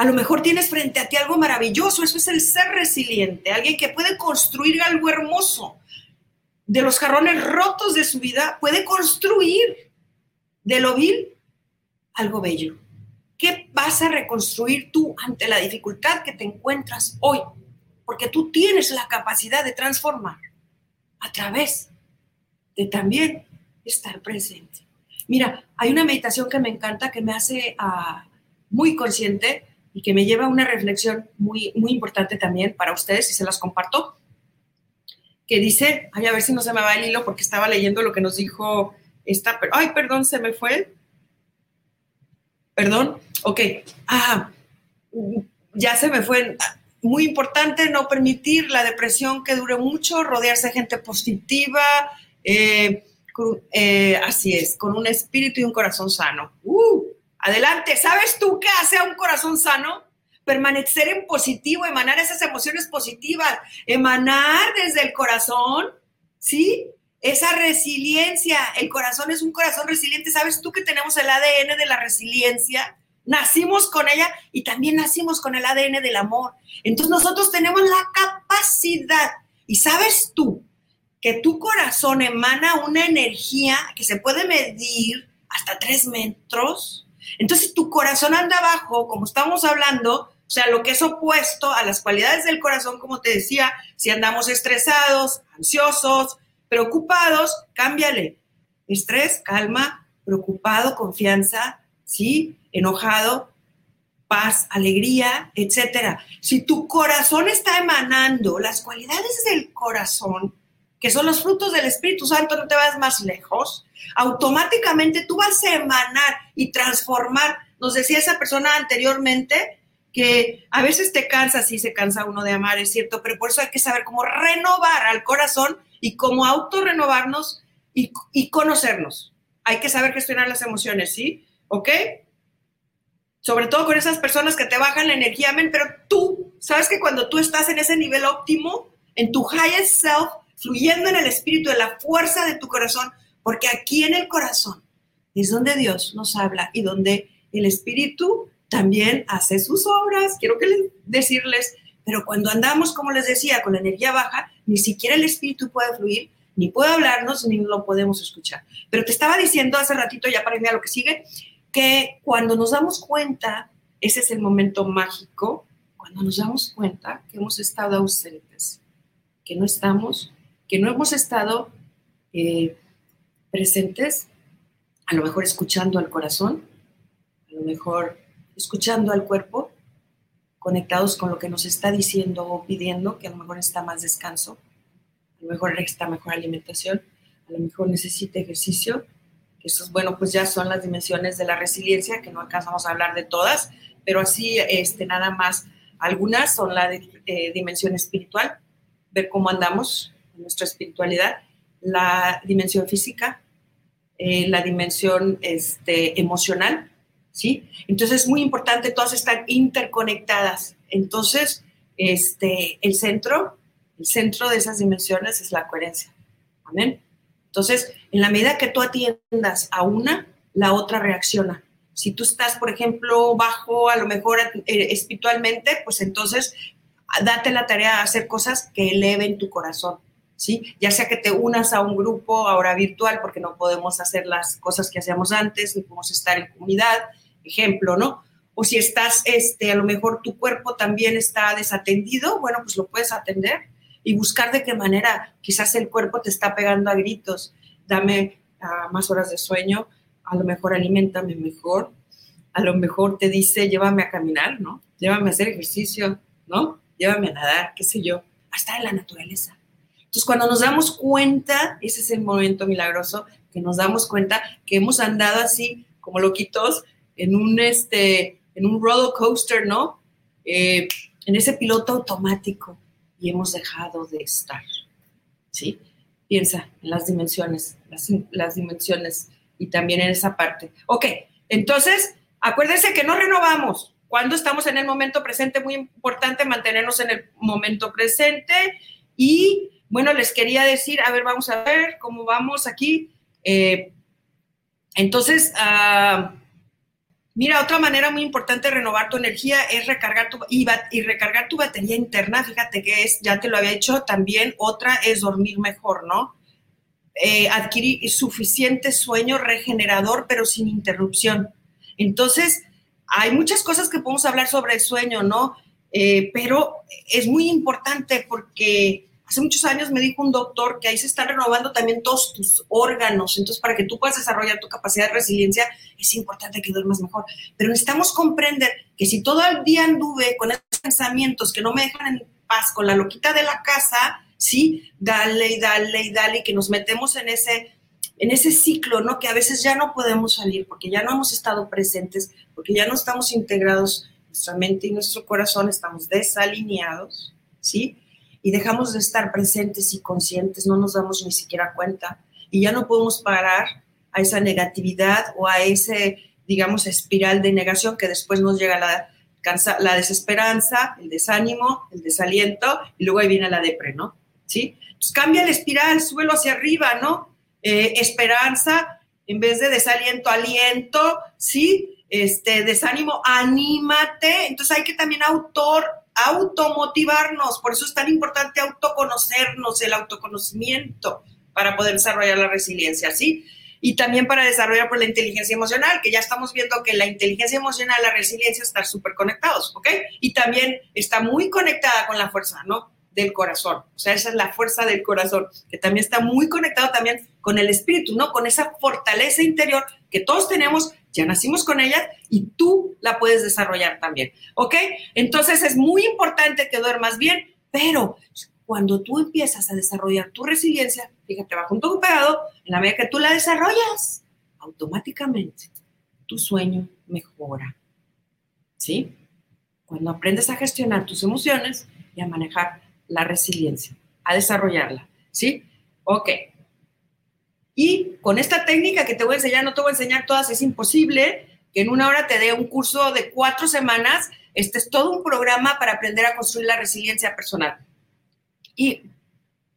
A lo mejor tienes frente a ti algo maravilloso, eso es el ser resiliente, alguien que puede construir algo hermoso. De los jarrones rotos de su vida, puede construir de lo vil algo bello. ¿Qué vas a reconstruir tú ante la dificultad que te encuentras hoy? Porque tú tienes la capacidad de transformar a través de también estar presente. Mira, hay una meditación que me encanta, que me hace uh, muy consciente y que me lleva a una reflexión muy, muy importante también para ustedes y se las comparto, que dice, ay, a ver si no se me va el hilo porque estaba leyendo lo que nos dijo esta, pero, ay, perdón, se me fue. Perdón, ok. Ah, ya se me fue. Muy importante no permitir la depresión que dure mucho, rodearse de gente positiva, eh, eh, así es, con un espíritu y un corazón sano. Uh, adelante, ¿sabes tú qué hace a un corazón sano? Permanecer en positivo, emanar esas emociones positivas, emanar desde el corazón, ¿sí? esa resiliencia, el corazón es un corazón resiliente. ¿Sabes tú que tenemos el ADN de la resiliencia? Nacimos con ella y también nacimos con el ADN del amor. Entonces nosotros tenemos la capacidad. Y sabes tú que tu corazón emana una energía que se puede medir hasta tres metros. Entonces tu corazón anda abajo, como estamos hablando, o sea, lo que es opuesto a las cualidades del corazón, como te decía, si andamos estresados, ansiosos, Preocupados, cámbiale. Estrés, calma, preocupado, confianza, ¿sí? Enojado, paz, alegría, etcétera. Si tu corazón está emanando las cualidades del corazón, que son los frutos del Espíritu Santo, no te vas más lejos, automáticamente tú vas a emanar y transformar. Nos decía esa persona anteriormente que a veces te cansa, sí se cansa uno de amar, es cierto, pero por eso hay que saber cómo renovar al corazón y cómo autorrenovarnos y, y conocernos. Hay que saber gestionar las emociones, ¿sí? ¿Ok? Sobre todo con esas personas que te bajan la energía, pero tú, sabes que cuando tú estás en ese nivel óptimo, en tu highest self, fluyendo en el espíritu, en la fuerza de tu corazón, porque aquí en el corazón es donde Dios nos habla y donde el espíritu también hace sus obras. Quiero decirles pero cuando andamos, como les decía, con la energía baja, ni siquiera el espíritu puede fluir, ni puede hablarnos, ni lo podemos escuchar. Pero te estaba diciendo hace ratito, ya para irme a lo que sigue, que cuando nos damos cuenta, ese es el momento mágico, cuando nos damos cuenta que hemos estado ausentes, que no estamos, que no hemos estado eh, presentes, a lo mejor escuchando al corazón, a lo mejor escuchando al cuerpo, conectados con lo que nos está diciendo o pidiendo, que a lo mejor está más descanso, a lo mejor necesita mejor alimentación, a lo mejor necesita ejercicio, que eso es, bueno, pues ya son las dimensiones de la resiliencia, que no alcanzamos a hablar de todas, pero así, este, nada más, algunas son la eh, dimensión espiritual, ver cómo andamos nuestra espiritualidad, la dimensión física, eh, la dimensión este, emocional, ¿sí? Entonces es muy importante, todas están interconectadas. Entonces, este, el centro, el centro de esas dimensiones es la coherencia. Amén. Entonces, en la medida que tú atiendas a una, la otra reacciona. Si tú estás, por ejemplo, bajo, a lo mejor eh, espiritualmente, pues entonces date la tarea de hacer cosas que eleven tu corazón, ¿sí? Ya sea que te unas a un grupo ahora virtual, porque no podemos hacer las cosas que hacíamos antes, ni podemos estar en comunidad, ejemplo, ¿no? O si estás, este, a lo mejor tu cuerpo también está desatendido, bueno, pues lo puedes atender y buscar de qué manera quizás el cuerpo te está pegando a gritos, dame uh, más horas de sueño, a lo mejor alimentame mejor, a lo mejor te dice llévame a caminar, ¿no? Llévame a hacer ejercicio, ¿no? Llévame a nadar, qué sé yo, a estar en la naturaleza. Entonces, cuando nos damos cuenta, ese es el momento milagroso, que nos damos cuenta que hemos andado así como loquitos en un, este, en un roller coaster, ¿no? Eh, en ese piloto automático y hemos dejado de estar, ¿sí? Piensa en las dimensiones, las, las dimensiones y también en esa parte. Ok, entonces, acuérdense que no renovamos. Cuando estamos en el momento presente, muy importante mantenernos en el momento presente. Y bueno, les quería decir, a ver, vamos a ver cómo vamos aquí. Eh, entonces, uh, Mira, otra manera muy importante de renovar tu energía es recargar tu y, y, recargar tu batería interna. Fíjate que es, ya te lo había hecho, también otra es dormir mejor, ¿no? Eh, adquirir suficiente sueño regenerador, pero sin interrupción. Entonces, hay muchas cosas que podemos hablar sobre el sueño, ¿no? Eh, pero es muy importante porque Hace muchos años me dijo un doctor que ahí se están renovando también todos tus órganos. Entonces, para que tú puedas desarrollar tu capacidad de resiliencia, es importante que duermas mejor. Pero necesitamos comprender que si todo el día anduve con esos pensamientos que no me dejan en paz, con la loquita de la casa, sí, dale y dale y dale, y que nos metemos en ese, en ese ciclo, ¿no? Que a veces ya no podemos salir porque ya no hemos estado presentes, porque ya no estamos integrados, nuestra mente y nuestro corazón estamos desalineados, ¿sí? Y dejamos de estar presentes y conscientes, no nos damos ni siquiera cuenta y ya no podemos parar a esa negatividad o a ese, digamos, espiral de negación que después nos llega la, la desesperanza, el desánimo, el desaliento y luego ahí viene la depre, ¿no? ¿Sí? Pues cambia la espiral, súbelo hacia arriba, ¿no? Eh, esperanza en vez de desaliento, aliento, ¿sí? Este, desánimo, anímate. Entonces hay que también autor, automotivarnos. Por eso es tan importante autoconocernos, el autoconocimiento para poder desarrollar la resiliencia, ¿sí? Y también para desarrollar por pues, la inteligencia emocional, que ya estamos viendo que la inteligencia emocional, la resiliencia están súper conectados, ¿ok? Y también está muy conectada con la fuerza, ¿no? Del corazón. O sea, esa es la fuerza del corazón, que también está muy conectado también con el espíritu, ¿no? Con esa fortaleza interior que todos tenemos ya nacimos con ella y tú la puedes desarrollar también, ¿ok? Entonces es muy importante que duermas bien, pero cuando tú empiezas a desarrollar tu resiliencia, fíjate, va junto con pegado, en la medida que tú la desarrollas, automáticamente tu sueño mejora, ¿sí? Cuando aprendes a gestionar tus emociones y a manejar la resiliencia, a desarrollarla, ¿sí? Ok, y con esta técnica que te voy a enseñar, no te voy a enseñar todas, es imposible que en una hora te dé un curso de cuatro semanas. Este es todo un programa para aprender a construir la resiliencia personal. Y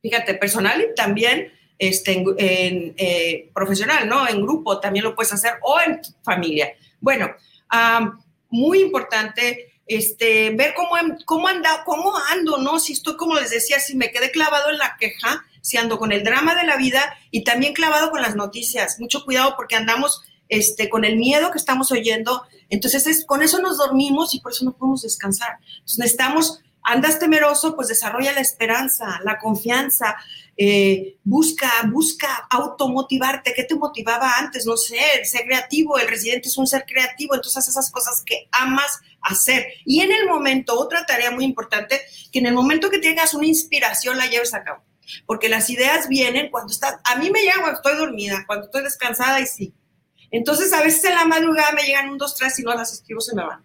fíjate, personal y también este, en, eh, profesional, ¿no? En grupo también lo puedes hacer o en familia. Bueno, muy importante este, ver cómo, cómo, anda, cómo ando, ¿no? Si estoy, como les decía, si me quedé clavado en la queja, si ando con el drama de la vida y también clavado con las noticias. Mucho cuidado porque andamos este, con el miedo que estamos oyendo. Entonces, es, con eso nos dormimos y por eso no podemos descansar. Entonces, necesitamos, andas temeroso, pues desarrolla la esperanza, la confianza, eh, busca, busca automotivarte. ¿Qué te motivaba antes? No sé, ser creativo. El residente es un ser creativo, entonces esas cosas que amas hacer. Y en el momento, otra tarea muy importante, que en el momento que tengas una inspiración la lleves a cabo porque las ideas vienen cuando estás, a mí me llegan cuando estoy dormida, cuando estoy descansada y sí. Entonces a veces en la madrugada me llegan un, dos, tres y no las escribo, se me van.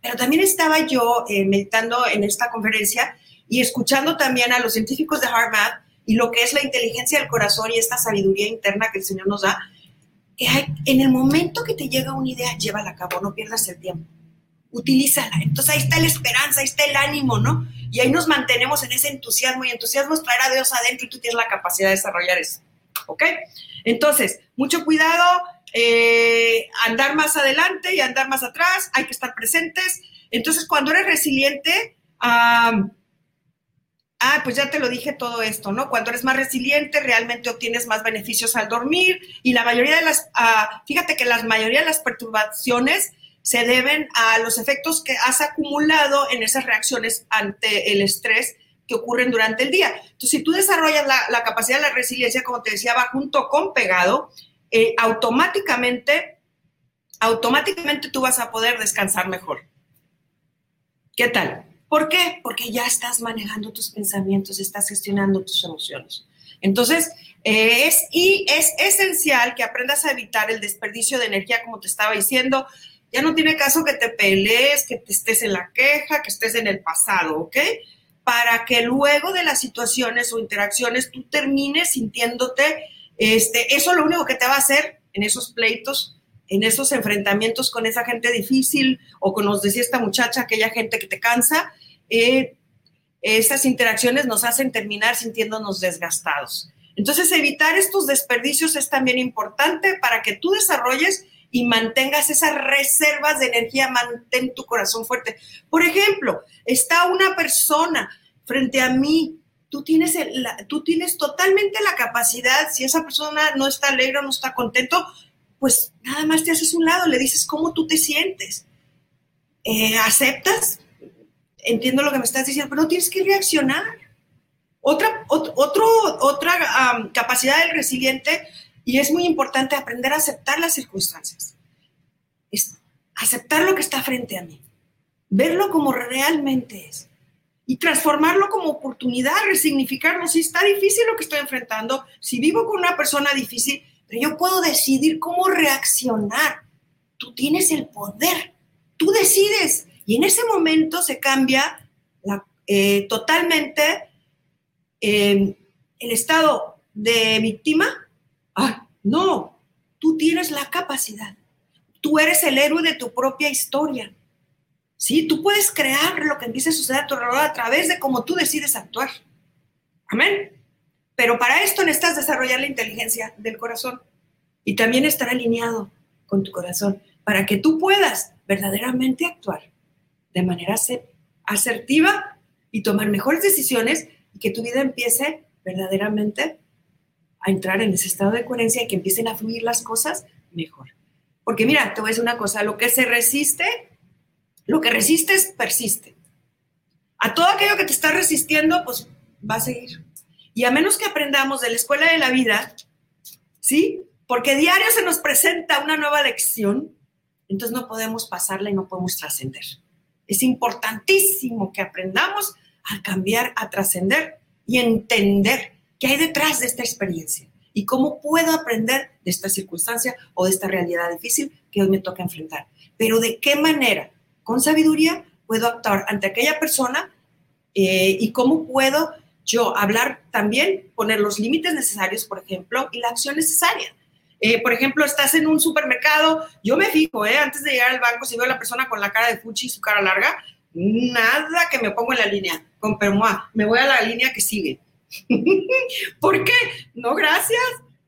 Pero también estaba yo eh, meditando en esta conferencia y escuchando también a los científicos de Harvard y lo que es la inteligencia del corazón y esta sabiduría interna que el Señor nos da, que en el momento que te llega una idea, llévala a cabo, no pierdas el tiempo utilízala. Entonces ahí está la esperanza, ahí está el ánimo, ¿no? Y ahí nos mantenemos en ese entusiasmo y entusiasmo es traer a Dios adentro y tú tienes la capacidad de desarrollar eso, ¿ok? Entonces, mucho cuidado, eh, andar más adelante y andar más atrás, hay que estar presentes. Entonces, cuando eres resiliente, ah, pues ya te lo dije todo esto, ¿no? Cuando eres más resiliente, realmente obtienes más beneficios al dormir y la mayoría de las, ah, fíjate que la mayoría de las perturbaciones se deben a los efectos que has acumulado en esas reacciones ante el estrés que ocurren durante el día. Entonces, si tú desarrollas la, capacidad de la resiliencia, como te decía, va junto con pegado, eh, automáticamente, automáticamente tú vas a poder descansar mejor. ¿Qué tal? ¿Por qué? Porque ya estás manejando tus pensamientos, estás gestionando tus emociones. Entonces, eh, es, y es esencial que aprendas a evitar el desperdicio de energía, como te estaba diciendo. Ya no tiene caso que te pelees, que te estés en la queja, que estés en el pasado, ¿ok? Para que luego de las situaciones o interacciones tú termines sintiéndote, este, eso lo único que te va a hacer en esos pleitos, en esos enfrentamientos con esa gente difícil o con, nos decía esta muchacha, aquella gente que te cansa, eh, esas interacciones nos hacen terminar sintiéndonos desgastados. Entonces, evitar estos desperdicios es también importante para que tú desarrolles y mantengas esas reservas de energía, mantén tu corazón fuerte. Por ejemplo, está una persona frente a mí, tú tienes, tú tienes totalmente la capacidad, si esa persona no está alegre o no está contento, pues nada más te haces un lado, le dices cómo tú te sientes. Eh, ¿Aceptas? Entiendo lo que me estás diciendo, pero tienes que reaccionar otra, otro, otra capacidad del resiliente, y es muy importante aprender a aceptar las circunstancias. Es aceptar lo que está frente a mí, verlo como realmente es y transformarlo como oportunidad, resignificarlo. Si está difícil lo que estoy enfrentando, si vivo con una persona difícil, pero yo puedo decidir cómo reaccionar. Tú tienes el poder, tú decides. Y en ese momento se cambia eh, totalmente el estado de víctima, no, tú tienes la capacidad. Tú eres el héroe de tu propia historia. Sí, tú puedes crear lo que empiece a suceder a tu alrededor a través de cómo tú decides actuar. Amén. Pero para esto necesitas desarrollar la inteligencia del corazón y también estar alineado con tu corazón para que tú puedas verdaderamente actuar de manera asertiva y tomar mejores decisiones y que tu vida empiece verdaderamente a entrar en ese estado de coherencia y que empiecen a fluir las cosas mejor. Porque mira, te voy a decir una cosa, lo que se resiste, lo que resistes, persiste. A todo aquello que te está resistiendo, pues va a seguir. Y a menos que aprendamos de la escuela de la vida, ¿sí? Porque diario se nos presenta una nueva lección, entonces no podemos pasarla y no podemos trascender. Es importantísimo que aprendamos a cambiar, a trascender y entender qué hay detrás de esta experiencia y cómo puedo aprender de esta circunstancia o de esta realidad difícil que hoy me toca enfrentar. Pero de qué manera, con sabiduría, puedo actuar ante aquella persona eh, y cómo puedo yo hablar también, poner los límites necesarios, por ejemplo, y la acción necesaria. Eh, por ejemplo, estás en un supermercado, yo me fijo, eh, antes de llegar al banco, si veo a la persona con la cara de fuchi y su cara larga, nada que me pongo en la línea, con permoa, me voy a la línea que sigue. ¿Por qué? No, gracias.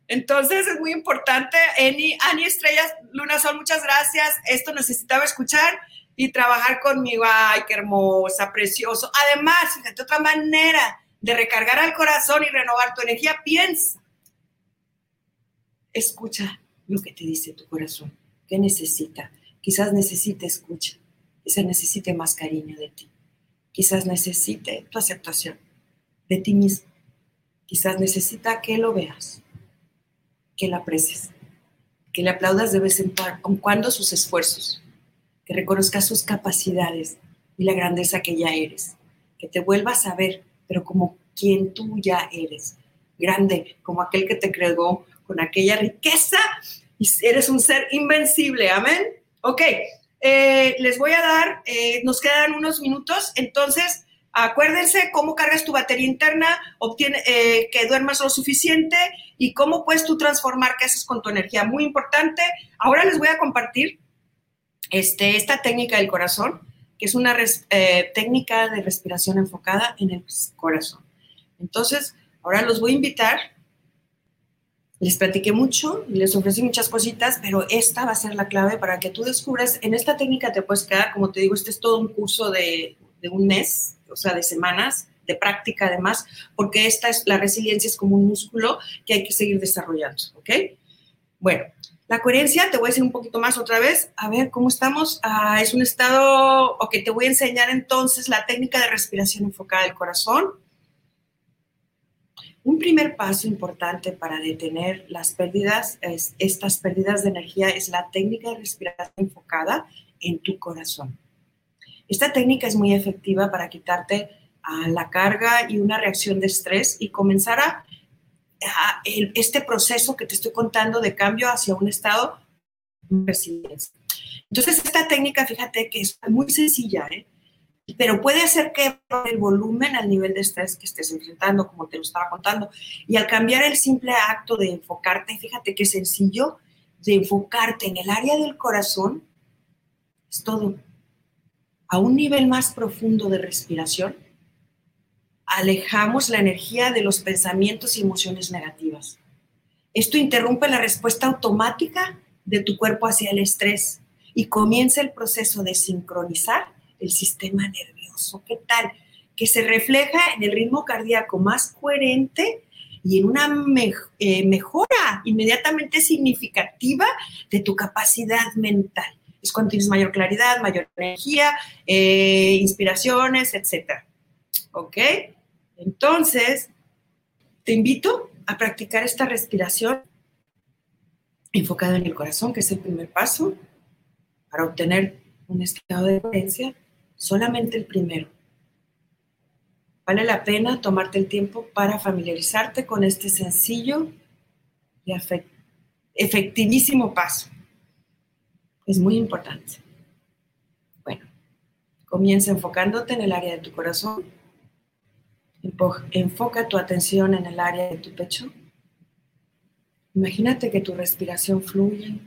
Entonces es muy importante. Ani, Ani Estrellas, Luna Sol, muchas gracias. Esto necesitaba escuchar y trabajar conmigo. Ay, qué hermosa, precioso. Además, fíjate, otra manera de recargar al corazón y renovar tu energía, piensa. Escucha lo que te dice tu corazón. ¿Qué necesita? Quizás necesite escucha Quizás necesite más cariño de ti. Quizás necesite tu aceptación de ti mismo. Quizás necesita que lo veas, que la aprecies, que le aplaudas de vez en cuando sus esfuerzos, que reconozcas sus capacidades y la grandeza que ya eres, que te vuelvas a ver, pero como quien tú ya eres, grande, como aquel que te creó con aquella riqueza y eres un ser invencible, amén. Ok, eh, les voy a dar, eh, nos quedan unos minutos, entonces acuérdense cómo cargas tu batería interna, obtiene, eh, que duermas lo suficiente y cómo puedes tú transformar qué haces con tu energía. Muy importante. Ahora les voy a compartir este, esta técnica del corazón, que es una técnica de respiración enfocada en el corazón. Entonces, ahora los voy a invitar les platiqué mucho les ofrecí muchas cositas, pero esta va a ser la clave para que tú descubras, en esta técnica te puedes quedar, como te digo, este es todo un curso de, un mes, o sea, de semanas, de práctica además, porque esta es, la resiliencia es como un músculo que hay que seguir desarrollando, ¿ok? Bueno, la coherencia, te voy a decir un poquito más otra vez, a ver cómo estamos. Ah, es un estado, ok, te voy a enseñar entonces la técnica de respiración enfocada del corazón un primer paso importante para detener las pérdidas, estas pérdidas de energía, es la técnica de respiración enfocada en tu corazón. Esta técnica es muy efectiva para quitarte la carga y una reacción de estrés y comenzar a, este proceso que te estoy contando de cambio hacia un estado de resiliencia. Entonces, esta técnica, fíjate que es muy sencilla, ¿eh? Pero puede hacer que el volumen al nivel de estrés que estés enfrentando, como te lo estaba contando. Y al cambiar el simple acto de enfocarte, fíjate qué sencillo, de enfocarte en el área del corazón, es todo. A un nivel más profundo de respiración, alejamos la energía de los pensamientos y emociones negativas. Esto interrumpe la respuesta automática de tu cuerpo hacia el estrés y comienza el proceso de sincronizar el sistema nervioso. ¿Qué tal? Que se refleja en el ritmo cardíaco más coherente y en una eh, mejora inmediatamente significativa de tu capacidad mental. Es cuando tienes mayor claridad, mayor energía, eh, inspiraciones, etc. ¿Ok? Entonces, te invito a practicar esta respiración enfocada en el corazón, que es el primer paso para obtener un estado de coherencia solamente el primero. Vale la pena tomarte el tiempo para familiarizarte con este sencillo y efectivísimo paso. Es muy importante. Bueno, comienza enfocándote en el área de tu corazón. Enfoca tu atención en el área de tu pecho. Imagínate que tu respiración fluye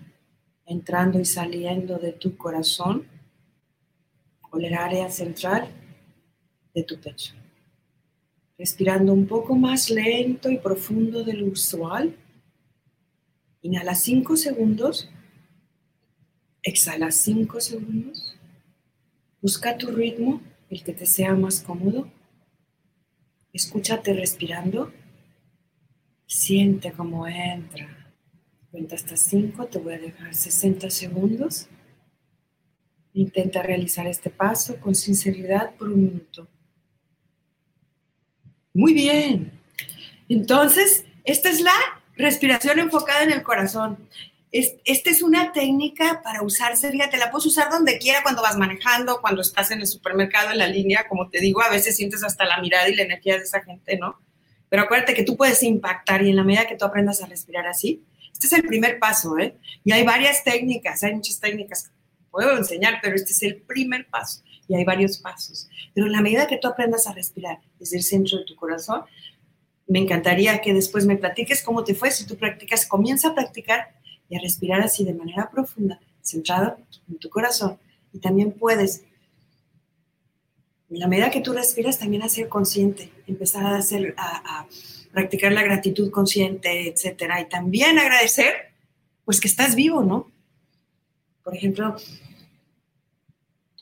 entrando y saliendo de tu corazón o el área central de tu pecho. Respirando un poco más lento y profundo de lo usual. Inhala 5 segundos. Exhala 5 segundos. Busca tu ritmo, el que te sea más cómodo. Escúchate respirando. Siente cómo entra. Cuenta hasta 5, te voy a dejar 60 segundos. Intenta realizar este paso con sinceridad por un minuto. Muy bien. Entonces, esta es la respiración enfocada en el corazón. esta es una técnica para usarse, fíjate, la puedes usar donde quiera, cuando vas manejando, cuando estás en el supermercado, en la línea, como te digo, a veces sientes hasta la mirada y la energía de esa gente, ¿no? Pero acuérdate que tú puedes impactar y en la medida que tú aprendas a respirar así, este es el primer paso, ¿eh? Y hay varias técnicas, hay muchas técnicas puedo enseñar, pero este es el primer paso y hay varios pasos. Pero en la medida que tú aprendas a respirar desde el centro de tu corazón, me encantaría que después me platiques cómo te fue. Si tú practicas, comienza a practicar y a respirar así de manera profunda, centrado en tu corazón. Y también puedes, en la medida que tú respiras, también a ser consciente, empezar a, hacer, a, a practicar la gratitud consciente, etcétera. Y también agradecer, pues que estás vivo, ¿no? Por ejemplo,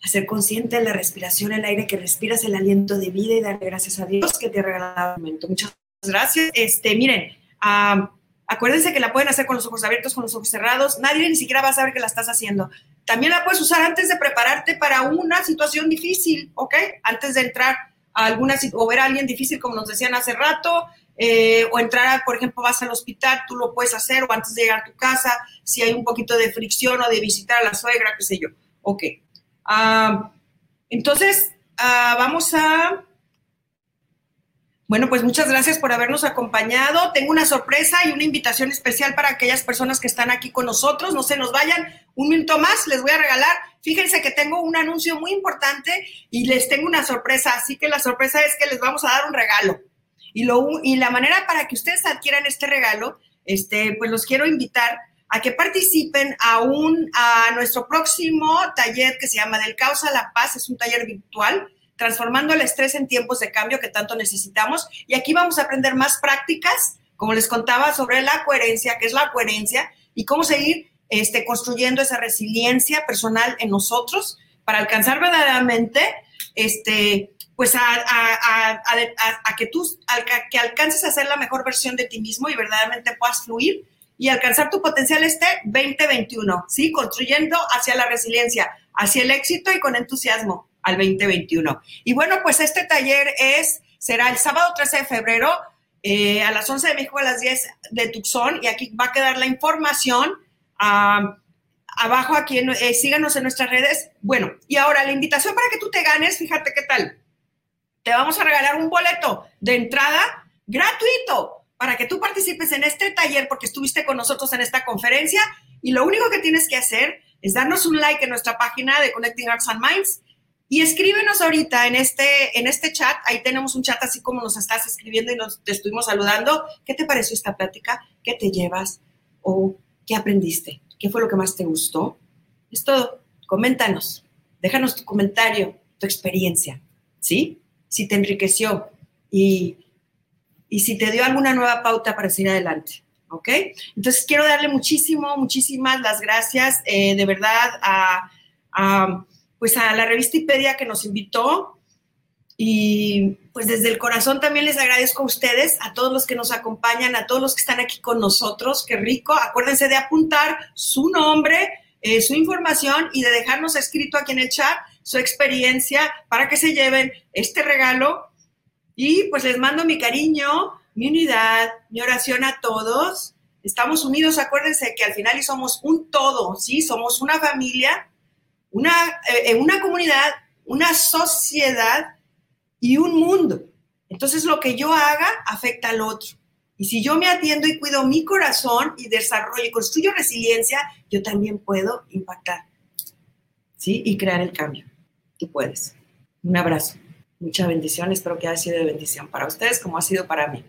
hacer consciente la respiración, el aire que respiras, el aliento de vida y darle gracias a Dios que te ha regalado el momento. Muchas gracias. Este, miren, acuérdense que la pueden hacer con los ojos abiertos, con los ojos cerrados. Nadie ni siquiera va a saber que la estás haciendo. También la puedes usar antes de prepararte para una situación difícil, ¿ok? Antes de entrar a alguna o ver a alguien difícil, como nos decían hace rato, eh, o entrar, por ejemplo, vas al hospital, tú lo puedes hacer, o antes de llegar a tu casa, si hay un poquito de fricción o de visitar a la suegra, qué sé yo. Ok. Ah, entonces, ah, vamos a... Bueno, pues muchas gracias por habernos acompañado. Tengo una sorpresa y una invitación especial para aquellas personas que están aquí con nosotros. No se nos vayan. Un minuto más les voy a regalar. Fíjense que tengo un anuncio muy importante y les tengo una sorpresa. Así que la sorpresa es que les vamos a dar un regalo. Y, la manera para que ustedes adquieran este regalo, este, pues los quiero invitar a que participen a, un, a nuestro próximo taller que se llama Del Caos a la Paz. Es un taller virtual, transformando el estrés en tiempos de cambio que tanto necesitamos. Y aquí vamos a aprender más prácticas, como les contaba, sobre la coherencia, qué es la coherencia y cómo seguir este, construyendo esa resiliencia personal en nosotros para alcanzar verdaderamente este, pues a, que tú que alcances a ser la mejor versión de ti mismo y verdaderamente puedas fluir y alcanzar tu potencial este 2021, ¿sí? Construyendo hacia la resiliencia, hacia el éxito y con entusiasmo al 2021. Y bueno, pues este taller es, será el sábado 13 de febrero eh, a las 11 de México, a las 10 de Tucson, y aquí va a quedar la información. abajo aquí, eh, síganos en nuestras redes. Bueno, y ahora la invitación para que tú te ganes, fíjate qué tal. Te vamos a regalar un boleto de entrada gratuito para que tú participes en este taller porque estuviste con nosotros en esta conferencia y lo único que tienes que hacer es darnos un like en nuestra página de Connecting Arts and Minds y escríbenos ahorita en este, en este chat, ahí tenemos un chat así como nos estás escribiendo y nos te estuvimos saludando. ¿Qué te pareció esta plática? ¿Qué te llevas? ¿O qué aprendiste? ¿Qué fue lo que más te gustó? Es todo. Coméntanos. Déjanos tu comentario, tu experiencia. ¿Sí? Si te enriqueció y, y si te dio alguna nueva pauta para seguir adelante. ¿Ok? Entonces quiero darle muchísimo, muchísimas las gracias eh, de verdad a, a, pues a la revista Ipedia que nos invitó. Y pues desde el corazón también les agradezco a ustedes, a todos los que nos acompañan, a todos los que están aquí con nosotros. Qué rico. Acuérdense de apuntar su nombre, eh, su información y de dejarnos escrito aquí en el chat su experiencia para que se lleven este regalo. Y pues les mando mi cariño, mi unidad, mi oración a todos. Estamos unidos, acuérdense que al final somos un todo, ¿sí? Somos una familia, una, eh, una comunidad, una sociedad y un mundo. Entonces lo que yo haga afecta al otro. Y si yo me atiendo y cuido mi corazón y desarrollo y construyo resiliencia, yo también puedo impactar. ¿Sí? Y crear el cambio. Tú puedes. Un abrazo. Mucha bendición. Espero que haya sido de bendición para ustedes como ha sido para mí.